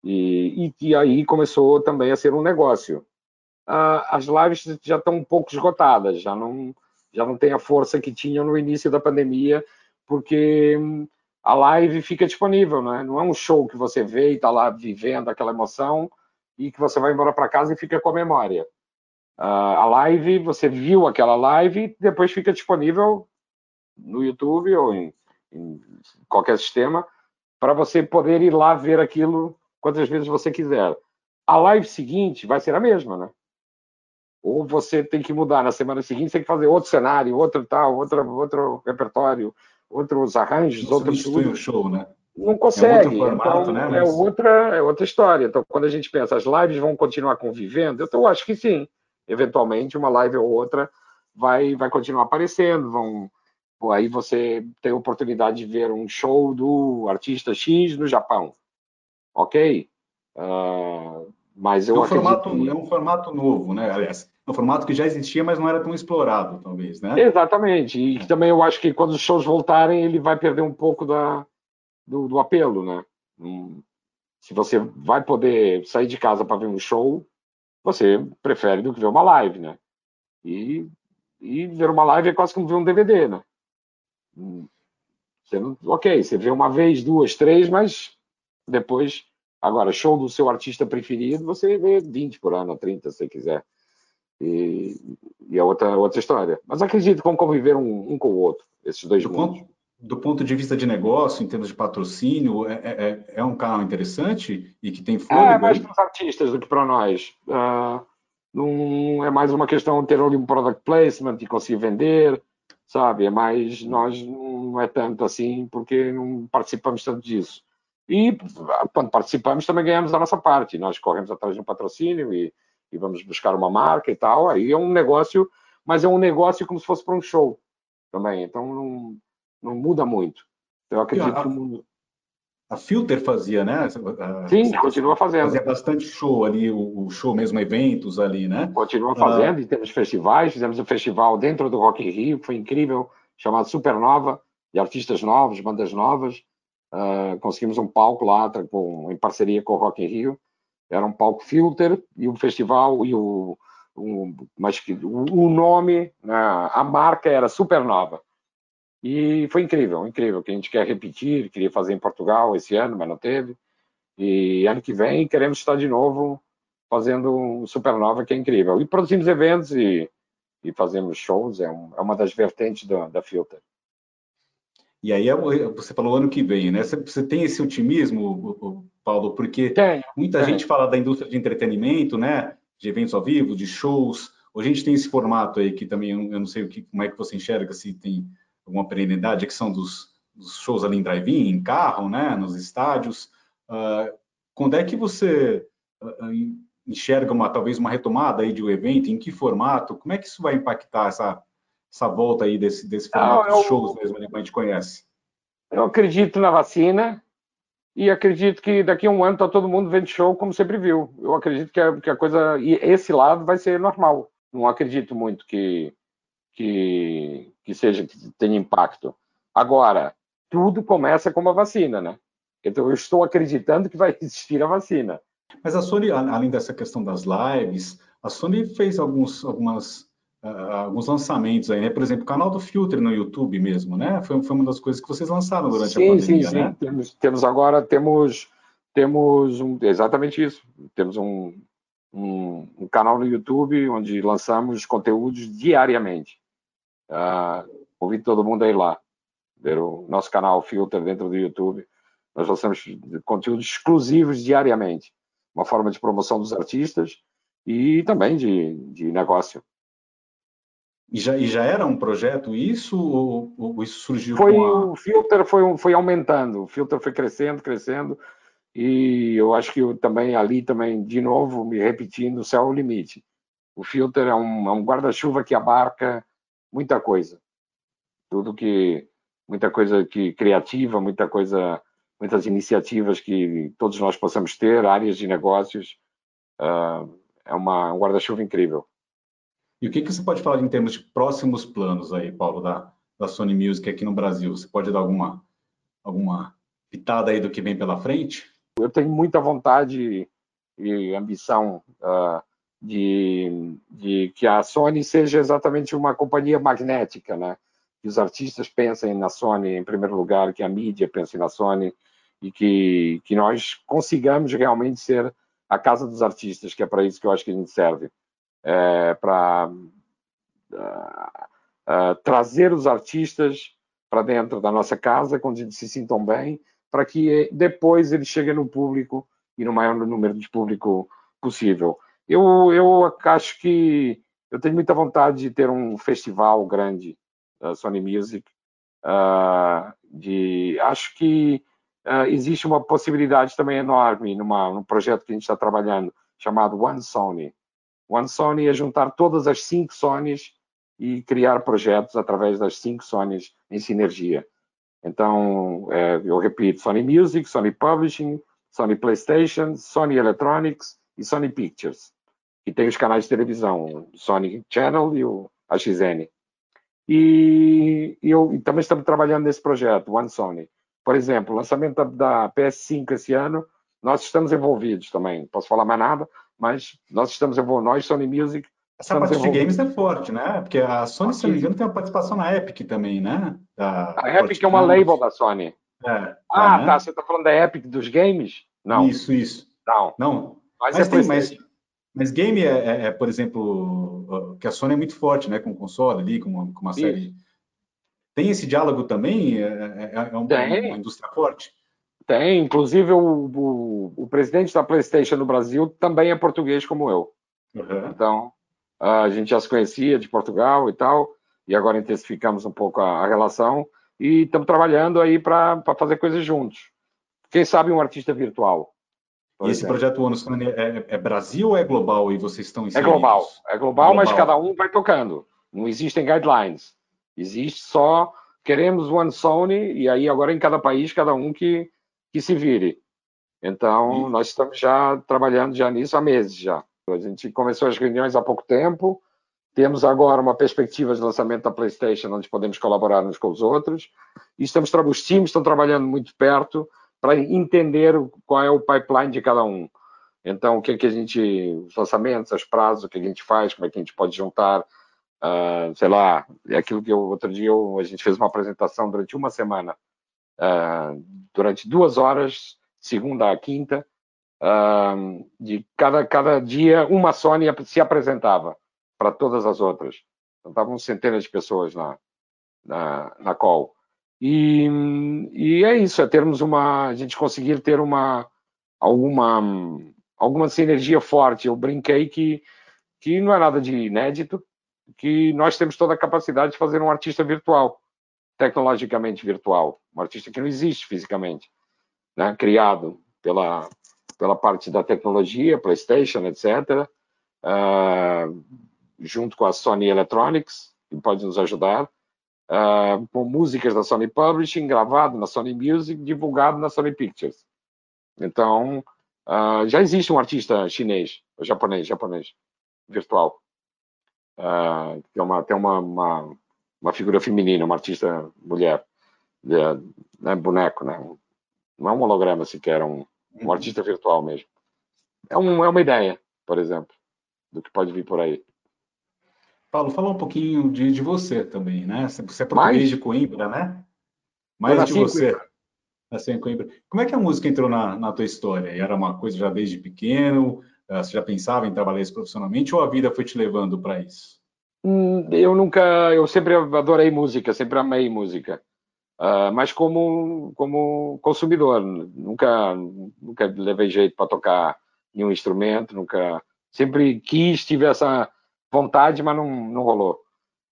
[SPEAKER 1] E, e, e, aí começou também a ser um negócio. Ah, as lives já estão um pouco esgotadas, já não, já não tem a força que tinham no início da pandemia, porque hum, a live fica disponível, né? não é um show que você vê e está lá vivendo aquela emoção e que você vai embora para casa e fica com a memória. Uh, a live, você viu aquela live depois fica disponível no YouTube ou em, em qualquer sistema para você poder ir lá ver aquilo quantas vezes você quiser. A live seguinte vai ser a mesma, né? Ou você tem que mudar na semana seguinte, você tem que fazer outro cenário, outro tal, outro, outro repertório, outros arranjos, outros
[SPEAKER 3] o show, né?
[SPEAKER 1] Não consegue. É, formato, então, né? Mas... é, outra, é outra história. Então, quando a gente pensa, as lives vão continuar convivendo, então, eu acho que sim eventualmente uma live ou outra vai vai continuar aparecendo, vão aí você tem a oportunidade de ver um show do artista X no Japão, ok? Uh, mas eu
[SPEAKER 3] é um formato que... é um formato novo, né? Aliás, é um formato que já existia, mas não era tão explorado, talvez, né?
[SPEAKER 1] Exatamente. E também eu acho que quando os shows voltarem, ele vai perder um pouco da do, do apelo, né? Hum, se você vai poder sair de casa para ver um show, você prefere do que ver uma live, né? E, e ver uma live é quase como ver um DVD, né? Você não, ok, você vê uma vez, duas, três, mas depois, agora, show do seu artista preferido, você vê 20 por ano, 30, se quiser. E, e é outra, outra história. Mas acredito vão conviver um, um com o outro, esses dois
[SPEAKER 3] do
[SPEAKER 1] mundos.
[SPEAKER 3] Ponto, do ponto de vista de negócio, em termos de patrocínio, é, é, é, é um canal interessante e que tem fôlego?
[SPEAKER 1] É mais para os artistas do que para nós. Uh, não é mais uma questão de ter ali um product placement e conseguir vender, sabe? Mais, nós não é tanto assim, porque não participamos tanto disso. E quando participamos também ganhamos a nossa parte. Nós corremos atrás de um patrocínio e, e vamos buscar uma marca e tal. Aí é um negócio, mas é um negócio como se fosse para um show também. Então não não muda muito. Eu acredito que o mundo.
[SPEAKER 3] A Filter fazia, né?
[SPEAKER 1] Sim, continua fazendo.
[SPEAKER 3] Fazia bastante show ali, o, show mesmo, eventos ali, né?
[SPEAKER 1] Continua ah. fazendo, ah. e temos festivais, fizemos um festival dentro do Rock in Rio, foi incrível, chamado Supernova, de artistas novos, bandas novas. Uh, conseguimos um palco lá com, em parceria com o Rock in Rio. Era um palco Filter e o festival e o, o mas que o, o nome, né, a marca era Supernova. E foi incrível, incrível, que a gente quer repetir, queria fazer em Portugal esse ano, mas não teve. E ano que vem queremos estar de novo fazendo um Supernova, que é incrível. E produzimos eventos e, e fazemos shows, é, um, é uma das vertentes do, da Filter.
[SPEAKER 3] E aí, é você falou ano que vem, né? Você tem esse otimismo, Paulo? Porque tem, muita tem. gente fala da indústria de entretenimento, né? De eventos ao vivo, de shows. Hoje a gente tem esse formato aí que também eu não sei o que, como é que você enxerga, se tem alguma perenidade, que são dos, dos shows ali em drive-in, em carro, né, nos estádios. Uh, quando é que você uh, enxerga uma talvez uma retomada aí de um evento? Em que formato? Como é que isso vai impactar essa, essa volta aí desse, desse formato dos shows mesmo que a gente conhece?
[SPEAKER 1] Eu acredito na vacina e acredito que daqui a um ano está todo mundo vendo show como sempre viu. Eu acredito que a, que a coisa e esse lado vai ser normal. Não acredito muito que que, que seja que tenha impacto. Agora, tudo começa com uma vacina, né? Então eu estou acreditando que vai existir a vacina.
[SPEAKER 3] Mas a Sony, além dessa questão das lives, a Sony fez alguns, algumas, uh, alguns lançamentos aí, né? Por exemplo, o canal do Filter no YouTube mesmo, né? Foi, foi uma das coisas que vocês lançaram durante
[SPEAKER 1] sim,
[SPEAKER 3] a pandemia,
[SPEAKER 1] sim, sim. né? Temos, temos agora, temos, temos um, exatamente isso. Temos um, um, um, canal no YouTube onde lançamos conteúdos diariamente. Uh, convido todo mundo a ir lá, ver o nosso canal Filter dentro do YouTube. Nós lançamos conteúdos exclusivos diariamente, uma forma de promoção dos artistas e também de, de negócio.
[SPEAKER 3] E já, e já era um projeto isso ou, ou isso surgiu
[SPEAKER 1] foi,
[SPEAKER 3] a...
[SPEAKER 1] O Filter foi, foi aumentando, o Filter foi crescendo, crescendo, e eu acho que eu também ali também, de novo, me repetindo, o céu é o limite. O Filter é um, é um guarda-chuva que abarca muita coisa. Tudo que... Muita coisa que criativa, muita coisa... Muitas iniciativas que todos nós possamos ter, áreas de negócios. Uh, é uma, um guarda-chuva incrível.
[SPEAKER 3] E o que, que você pode falar em termos de próximos planos aí, Paulo, da, da Sony Music aqui no Brasil? Você pode dar alguma, alguma pitada aí do que vem pela frente?
[SPEAKER 1] Eu tenho muita vontade e ambição uh, de, de que a Sony seja exatamente uma companhia magnética, né? Que os artistas pensem na Sony em primeiro lugar, que a mídia pense na Sony e que, que nós consigamos realmente ser a casa dos artistas, que é para isso que eu acho que a gente serve é, para uh, uh, trazer os artistas para dentro da nossa casa, quando eles se sintam bem, para que depois eles cheguem no público e no maior número de público possível. Eu, eu acho que eu tenho muita vontade de ter um festival grande da Sony Music. Uh, de, acho que uh, existe uma possibilidade também enorme numa, num projeto que a gente está trabalhando chamado One Sony, One Sony é juntar todas as cinco Sonys e criar projetos através das cinco Sonys em sinergia. Então, é, eu repito, Sony Music, Sony Publishing, Sony PlayStation, Sony Electronics e Sony Pictures, que tem os canais de televisão, o Sony Channel e o AXN. E, e eu e também estamos trabalhando nesse projeto, One Sony. Por exemplo, o lançamento da, da PS5 esse ano, nós estamos envolvidos também. Não posso falar mais nada, mas nós estamos envolvidos, nós, Sony Music.
[SPEAKER 3] Essa parte de games é forte, né? Porque a Sony, se não me engano, tem uma participação na Epic também, né?
[SPEAKER 1] Da a Epic é uma label da Sony. É, ah, é, né? tá. Você está falando da Epic dos games? Não.
[SPEAKER 3] Isso, isso.
[SPEAKER 1] Não.
[SPEAKER 3] Não. Mas, mas, é tem, mas, mas game é, é, é, por exemplo, que a Sony é muito forte, né? Com o console ali, com uma, com uma série. Tem esse diálogo também? É, é, é um, uma indústria forte?
[SPEAKER 1] Tem, inclusive o, o, o, presidente da PlayStation no Brasil também é português como eu. Uhum. Então, a gente já se conhecia de Portugal e tal, e agora intensificamos um pouco a, a relação e estamos trabalhando aí para fazer coisas juntos. Quem sabe um artista virtual.
[SPEAKER 3] E esse projeto ONU é, é, é, Brasil ou é global e vocês estão
[SPEAKER 1] inseridos? É global, é global, global, mas cada um vai tocando. Não existem guidelines. Existe só queremos One Sony e aí agora em cada país cada um que que se vire. Então, nós estamos já trabalhando já nisso há meses já. A gente começou as reuniões há pouco tempo, temos agora uma perspectiva de lançamento da PlayStation, onde podemos colaborar uns com os outros, e estamos, os times estão trabalhando muito perto para entender qual é o pipeline de cada um. Então, o que que a gente, os lançamentos, os prazos, o que a gente faz, como é que a gente pode juntar, uh, sei lá, é aquilo que eu, outro dia eu, a gente fez uma apresentação durante uma semana uh, durante duas horas, segunda a quinta, uh, de cada, cada dia uma Sony se apresentava para todas as outras. Então, estavam centenas de pessoas na, na, na call. E, e é isso, é termos uma, a gente conseguir ter uma alguma alguma sinergia forte. Eu brinquei que que não é nada de inédito, que nós temos toda a capacidade de fazer um artista virtual tecnologicamente virtual, um artista que não existe fisicamente, né? criado pela, pela parte da tecnologia, PlayStation, etc., uh, junto com a Sony Electronics, que pode nos ajudar, uh, com músicas da Sony Publishing, gravado na Sony Music, divulgado na Sony Pictures. Então, uh, já existe um artista chinês, japonês, japonês, virtual, uh, que é uma, tem uma, uma uma figura feminina, uma artista mulher, de, né, boneco, né? Não é um holograma sequer, é um, um artista virtual mesmo. É, um, é uma ideia, por exemplo, do que pode vir por aí.
[SPEAKER 3] Paulo, fala um pouquinho de, de você também, né? Você é português de Coimbra, né? Mais de você. Nasceu em Coimbra. Como é que a música entrou na, na tua história? Era uma coisa já desde pequeno? Uh, você já pensava em trabalhar isso profissionalmente ou a vida foi te levando para isso?
[SPEAKER 1] Hum, eu nunca, eu sempre adorei música, sempre amei música, uh, mas como como consumidor, nunca nunca levei jeito para tocar nenhum instrumento, nunca, sempre quis, tive essa vontade, mas não, não rolou.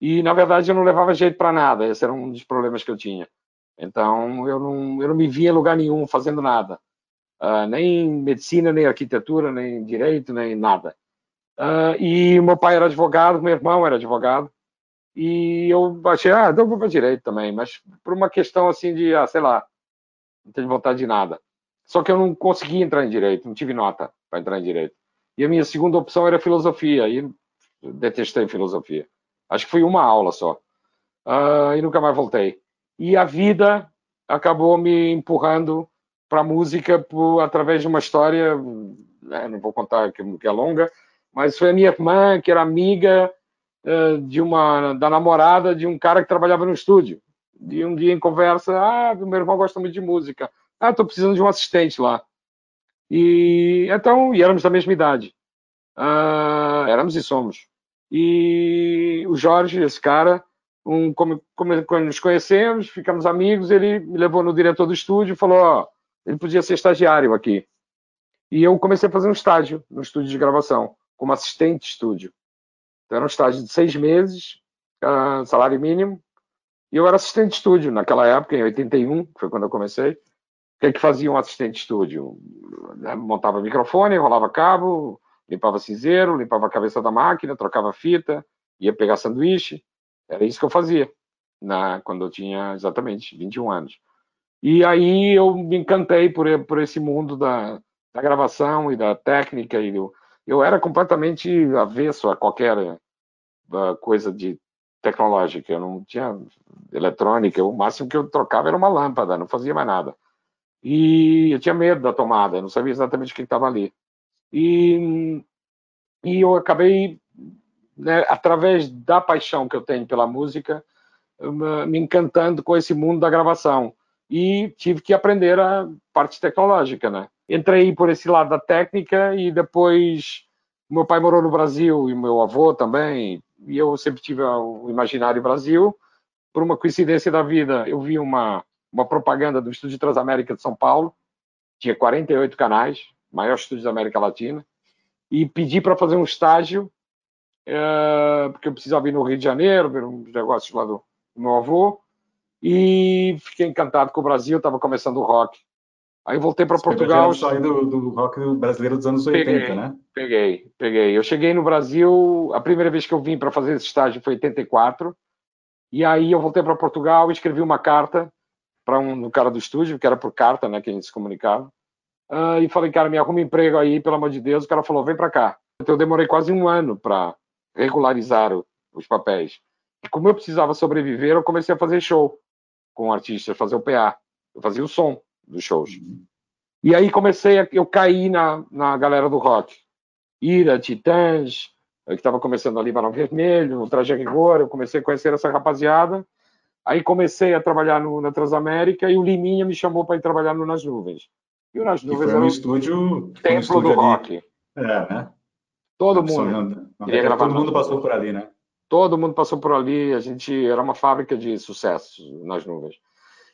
[SPEAKER 1] E na verdade eu não levava jeito para nada, esse era um dos problemas que eu tinha. Então eu não, eu não me via em lugar nenhum fazendo nada, uh, nem medicina, nem arquitetura, nem direito, nem nada. Uh, e meu pai era advogado, meu irmão era advogado, e eu achei, ah, então vou para direito também, mas por uma questão assim de, ah, sei lá, não tenho vontade de nada. Só que eu não consegui entrar em direito, não tive nota para entrar em direito. E a minha segunda opção era filosofia, e detestei filosofia. Acho que foi uma aula só. Uh, e nunca mais voltei. E a vida acabou me empurrando para a música por, através de uma história, né, não vou contar que, que é longa, mas foi a minha irmã, que era amiga uh, de uma da namorada de um cara que trabalhava no estúdio. E um dia em conversa, ah, meu irmão gosta muito de música. Ah, estou precisando de um assistente lá. E então, e éramos da mesma idade. Uh, éramos e somos. E o Jorge, esse cara, um, como, como, nos conhecemos, ficamos amigos, ele me levou no diretor do estúdio e falou: ó, ele podia ser estagiário aqui. E eu comecei a fazer um estágio no estúdio de gravação como assistente de estúdio. Então, era um estágio de seis meses, uh, salário mínimo, e eu era assistente de estúdio naquela época, em 81, que foi quando eu comecei. O que, é que fazia um assistente de estúdio? Montava microfone, enrolava cabo, limpava cinzeiro, limpava a cabeça da máquina, trocava fita, ia pegar sanduíche. Era isso que eu fazia na, quando eu tinha exatamente 21 anos. E aí eu me encantei por, por esse mundo da, da gravação e da técnica e eu era completamente avesso a qualquer uh, coisa de tecnológica. Eu não tinha eletrônica. O máximo que eu trocava era uma lâmpada, não fazia mais nada. E eu tinha medo da tomada, não sabia exatamente o que estava ali. E, e eu acabei, né, através da paixão que eu tenho pela música, me encantando com esse mundo da gravação. E tive que aprender a parte tecnológica, né? entrei por esse lado da técnica e depois meu pai morou no Brasil e meu avô também, e eu sempre tive o imaginário Brasil. Por uma coincidência da vida, eu vi uma, uma propaganda do Estúdio Transamérica de São Paulo, tinha 48 canais, maior estúdio da América Latina, e pedi para fazer um estágio, é, porque eu precisava ir no Rio de Janeiro, ver uns negócios lá do, do meu avô, e fiquei encantado com o Brasil, estava começando o rock Aí voltei para Portugal.
[SPEAKER 3] Saí do, do rock brasileiro dos anos 80,
[SPEAKER 1] peguei,
[SPEAKER 3] né?
[SPEAKER 1] Peguei, peguei. Eu cheguei no Brasil, a primeira vez que eu vim para fazer esse estágio foi em 84. E aí eu voltei para Portugal e escrevi uma carta para um no cara do estúdio, que era por carta, né, que a gente se comunicava. Uh, e falei, cara, me arruma emprego aí, pelo amor de Deus. O cara falou, vem para cá. Então eu demorei quase um ano para regularizar o, os papéis. E como eu precisava sobreviver, eu comecei a fazer show com artistas, fazer o PA. Eu fazia o som dos shows. E aí comecei, a, eu caí na, na galera do rock. Ira, Titãs, que estava começando ali Barão Vermelho, o Traje Rigor, eu comecei a conhecer essa rapaziada. Aí comecei a trabalhar no, na Transamérica e o Liminha me chamou para ir trabalhar no Nas Nuvens.
[SPEAKER 3] E o Nas Nuvens foi um estúdio,
[SPEAKER 1] templo um estúdio do rock.
[SPEAKER 3] É, né?
[SPEAKER 1] Todo mundo.
[SPEAKER 3] todo mundo passou por ali, né?
[SPEAKER 1] Todo mundo passou por ali. A gente era uma fábrica de sucesso nas nuvens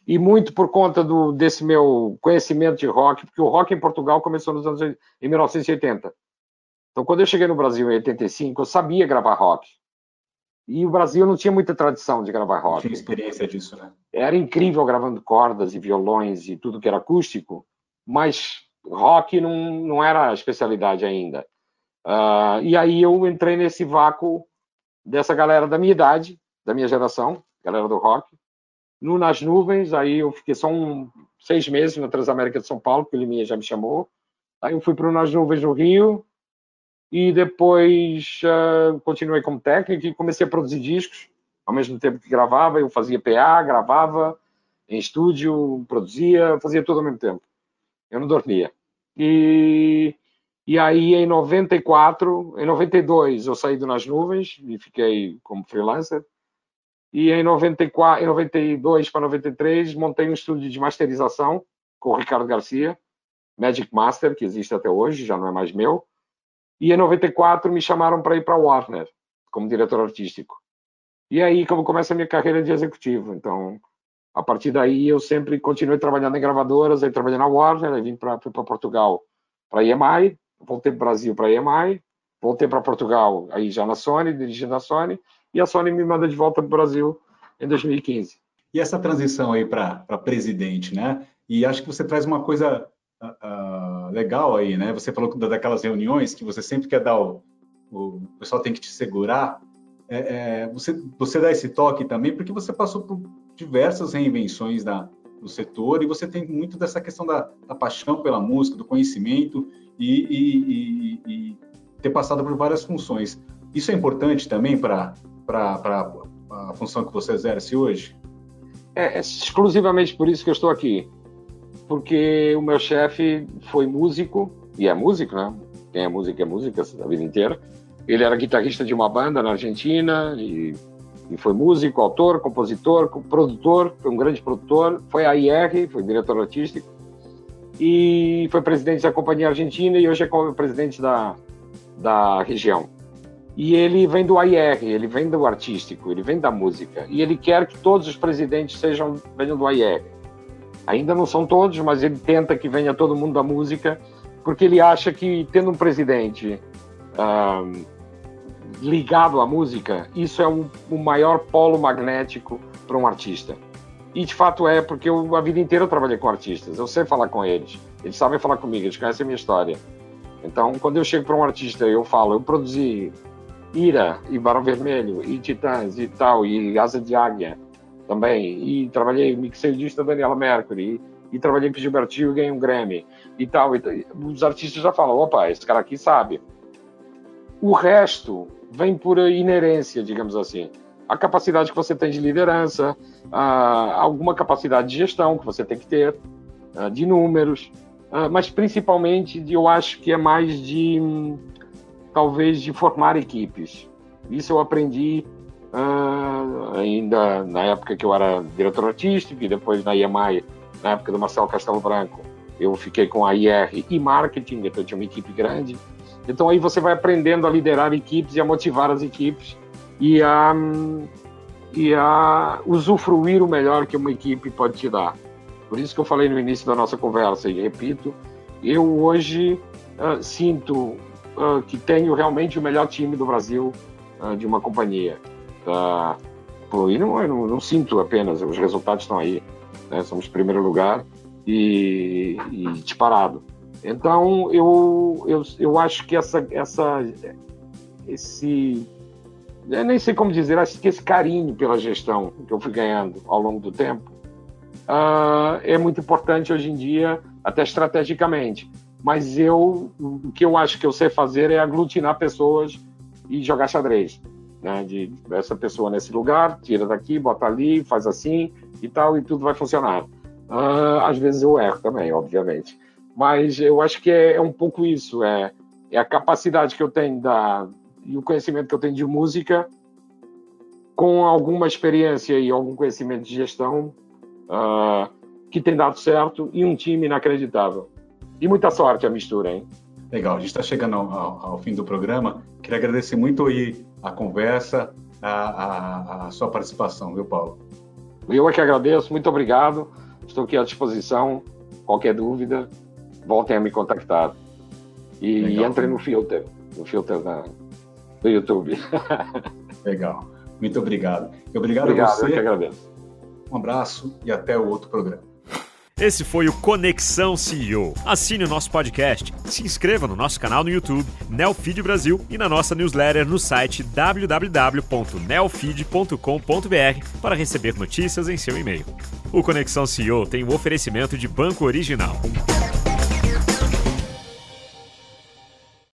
[SPEAKER 1] e muito por conta do, desse meu conhecimento de rock, porque o rock em Portugal começou nos anos em 1980. Então, quando eu cheguei no Brasil em 85, eu sabia gravar rock. E o Brasil não tinha muita tradição de gravar rock.
[SPEAKER 3] Tinha experiência disso, né?
[SPEAKER 1] Era incrível gravando cordas e violões e tudo que era acústico, mas rock não, não era a especialidade ainda. Uh, e aí eu entrei nesse vácuo dessa galera da minha idade, da minha geração, galera do rock, no Nas Nuvens, aí eu fiquei só um, seis meses na Transamérica de São Paulo, que o Liminha já me chamou. Aí eu fui para o Nas Nuvens no Rio e depois uh, continuei como técnico e comecei a produzir discos. Ao mesmo tempo que gravava, eu fazia PA, gravava em estúdio, produzia, fazia tudo ao mesmo tempo. Eu não dormia. E, e aí em 94, em 92 eu saí do Nas Nuvens e fiquei como freelancer. E em, 94, em 92 para 93 montei um estúdio de masterização com o Ricardo Garcia, Magic Master, que existe até hoje, já não é mais meu. E em 94 me chamaram para ir para Warner como diretor artístico. E aí como começa a minha carreira de executivo. Então, a partir daí eu sempre continuei trabalhando em gravadoras, aí trabalhei na Warner, aí vim para Portugal para a EMI, voltei para o Brasil para a EMI, voltei para Portugal, aí já na Sony, dirigindo a Sony, e a Sony me manda de volta para o Brasil em 2015.
[SPEAKER 3] E essa transição aí para presidente, né? E acho que você traz uma coisa uh, legal aí, né? Você falou daquelas reuniões que você sempre quer dar o, o pessoal tem que te segurar. É, é, você, você dá esse toque também porque você passou por diversas reinvenções da, do setor e você tem muito dessa questão da, da paixão pela música, do conhecimento e, e, e, e, ter passado por várias funções. Isso é importante também para a função que você exerce hoje?
[SPEAKER 1] É, é exclusivamente por isso que eu estou aqui. Porque o meu chefe foi músico, e é músico, né? Quem é músico é música a vida inteira. Ele era guitarrista de uma banda na Argentina e, e foi músico, autor, compositor, produtor, foi um grande produtor. Foi a IR, foi diretor artístico e foi presidente da companhia argentina e hoje é presidente da, da região. E ele vem do AIR, ele vem do artístico, ele vem da música. E ele quer que todos os presidentes sejam venham do AIR. Ainda não são todos, mas ele tenta que venha todo mundo da música, porque ele acha que tendo um presidente ligado à música, isso é o, o maior polo magnético para um artista. E de fato é, porque eu a vida inteira eu trabalhei com artistas, eu sei falar com eles, eles sabem falar comigo, eles conhecem a minha história. Então, quando eu chego para um artista eu falo, eu produzi Ira e Barão Vermelho e Titãs e tal, e Asa de Águia também, e trabalhei, mixei o disco da Daniela Mercury, e, e trabalhei com Gilberto Gil e ganhei um Grammy e tal, e, os artistas já falam, opa, esse cara aqui sabe. O resto vem por inerência, digamos assim. A capacidade que você tem de liderança, alguma capacidade de gestão que você tem que ter, de números, mas principalmente eu acho que é mais de talvez de formar equipes. Isso eu aprendi ainda na época que eu era diretor artístico e depois na IEMAI, na época do Marcelo Castelo Branco, eu fiquei com a IR e marketing, então eu tinha uma equipe grande então aí você vai aprendendo a liderar equipes e a motivar as equipes e a, e a usufruir o melhor que uma equipe pode te dar. Por isso que eu falei no início da nossa conversa e repito, eu hoje uh, sinto uh, que tenho realmente o melhor time do Brasil uh, de uma companhia. Uh, e não, não, não, sinto apenas, os resultados estão aí. Né? Somos primeiro lugar e, e disparado. Então, eu, eu, eu acho que essa, essa, esse, eu nem sei como dizer, acho que esse carinho pela gestão que eu fui ganhando ao longo do tempo uh, é muito importante hoje em dia, até estrategicamente. Mas eu, o que eu acho que eu sei fazer é aglutinar pessoas e jogar xadrez. Né? De essa pessoa nesse lugar, tira daqui, bota ali, faz assim e tal, e tudo vai funcionar. Uh, às vezes eu erro também, obviamente. Mas eu acho que é, é um pouco isso, é, é, a capacidade que eu tenho da, e o conhecimento que eu tenho de música com alguma experiência e algum conhecimento de gestão uh, que tem dado certo e um time inacreditável. E muita sorte a mistura, hein?
[SPEAKER 3] Legal, a gente está chegando ao, ao, ao, fim do programa. Queria agradecer muito aí a conversa, a, a, a, sua participação, viu, Paulo?
[SPEAKER 1] Eu é que agradeço, muito obrigado. Estou aqui à disposição. Qualquer dúvida, voltem a me contactar. E Legal. entrem no filter, no filter da, do YouTube. [laughs]
[SPEAKER 3] Legal. Muito obrigado. Obrigado,
[SPEAKER 1] obrigado
[SPEAKER 3] a você.
[SPEAKER 1] Eu que agradeço.
[SPEAKER 3] Um abraço e até o outro programa.
[SPEAKER 2] Esse foi o Conexão CEO. Assine o nosso podcast, se inscreva no nosso canal no YouTube, Neofeed Brasil, e na nossa newsletter no site www.neofeed.com.br para receber notícias em seu e-mail. O Conexão CEO tem o um oferecimento de Banco Original.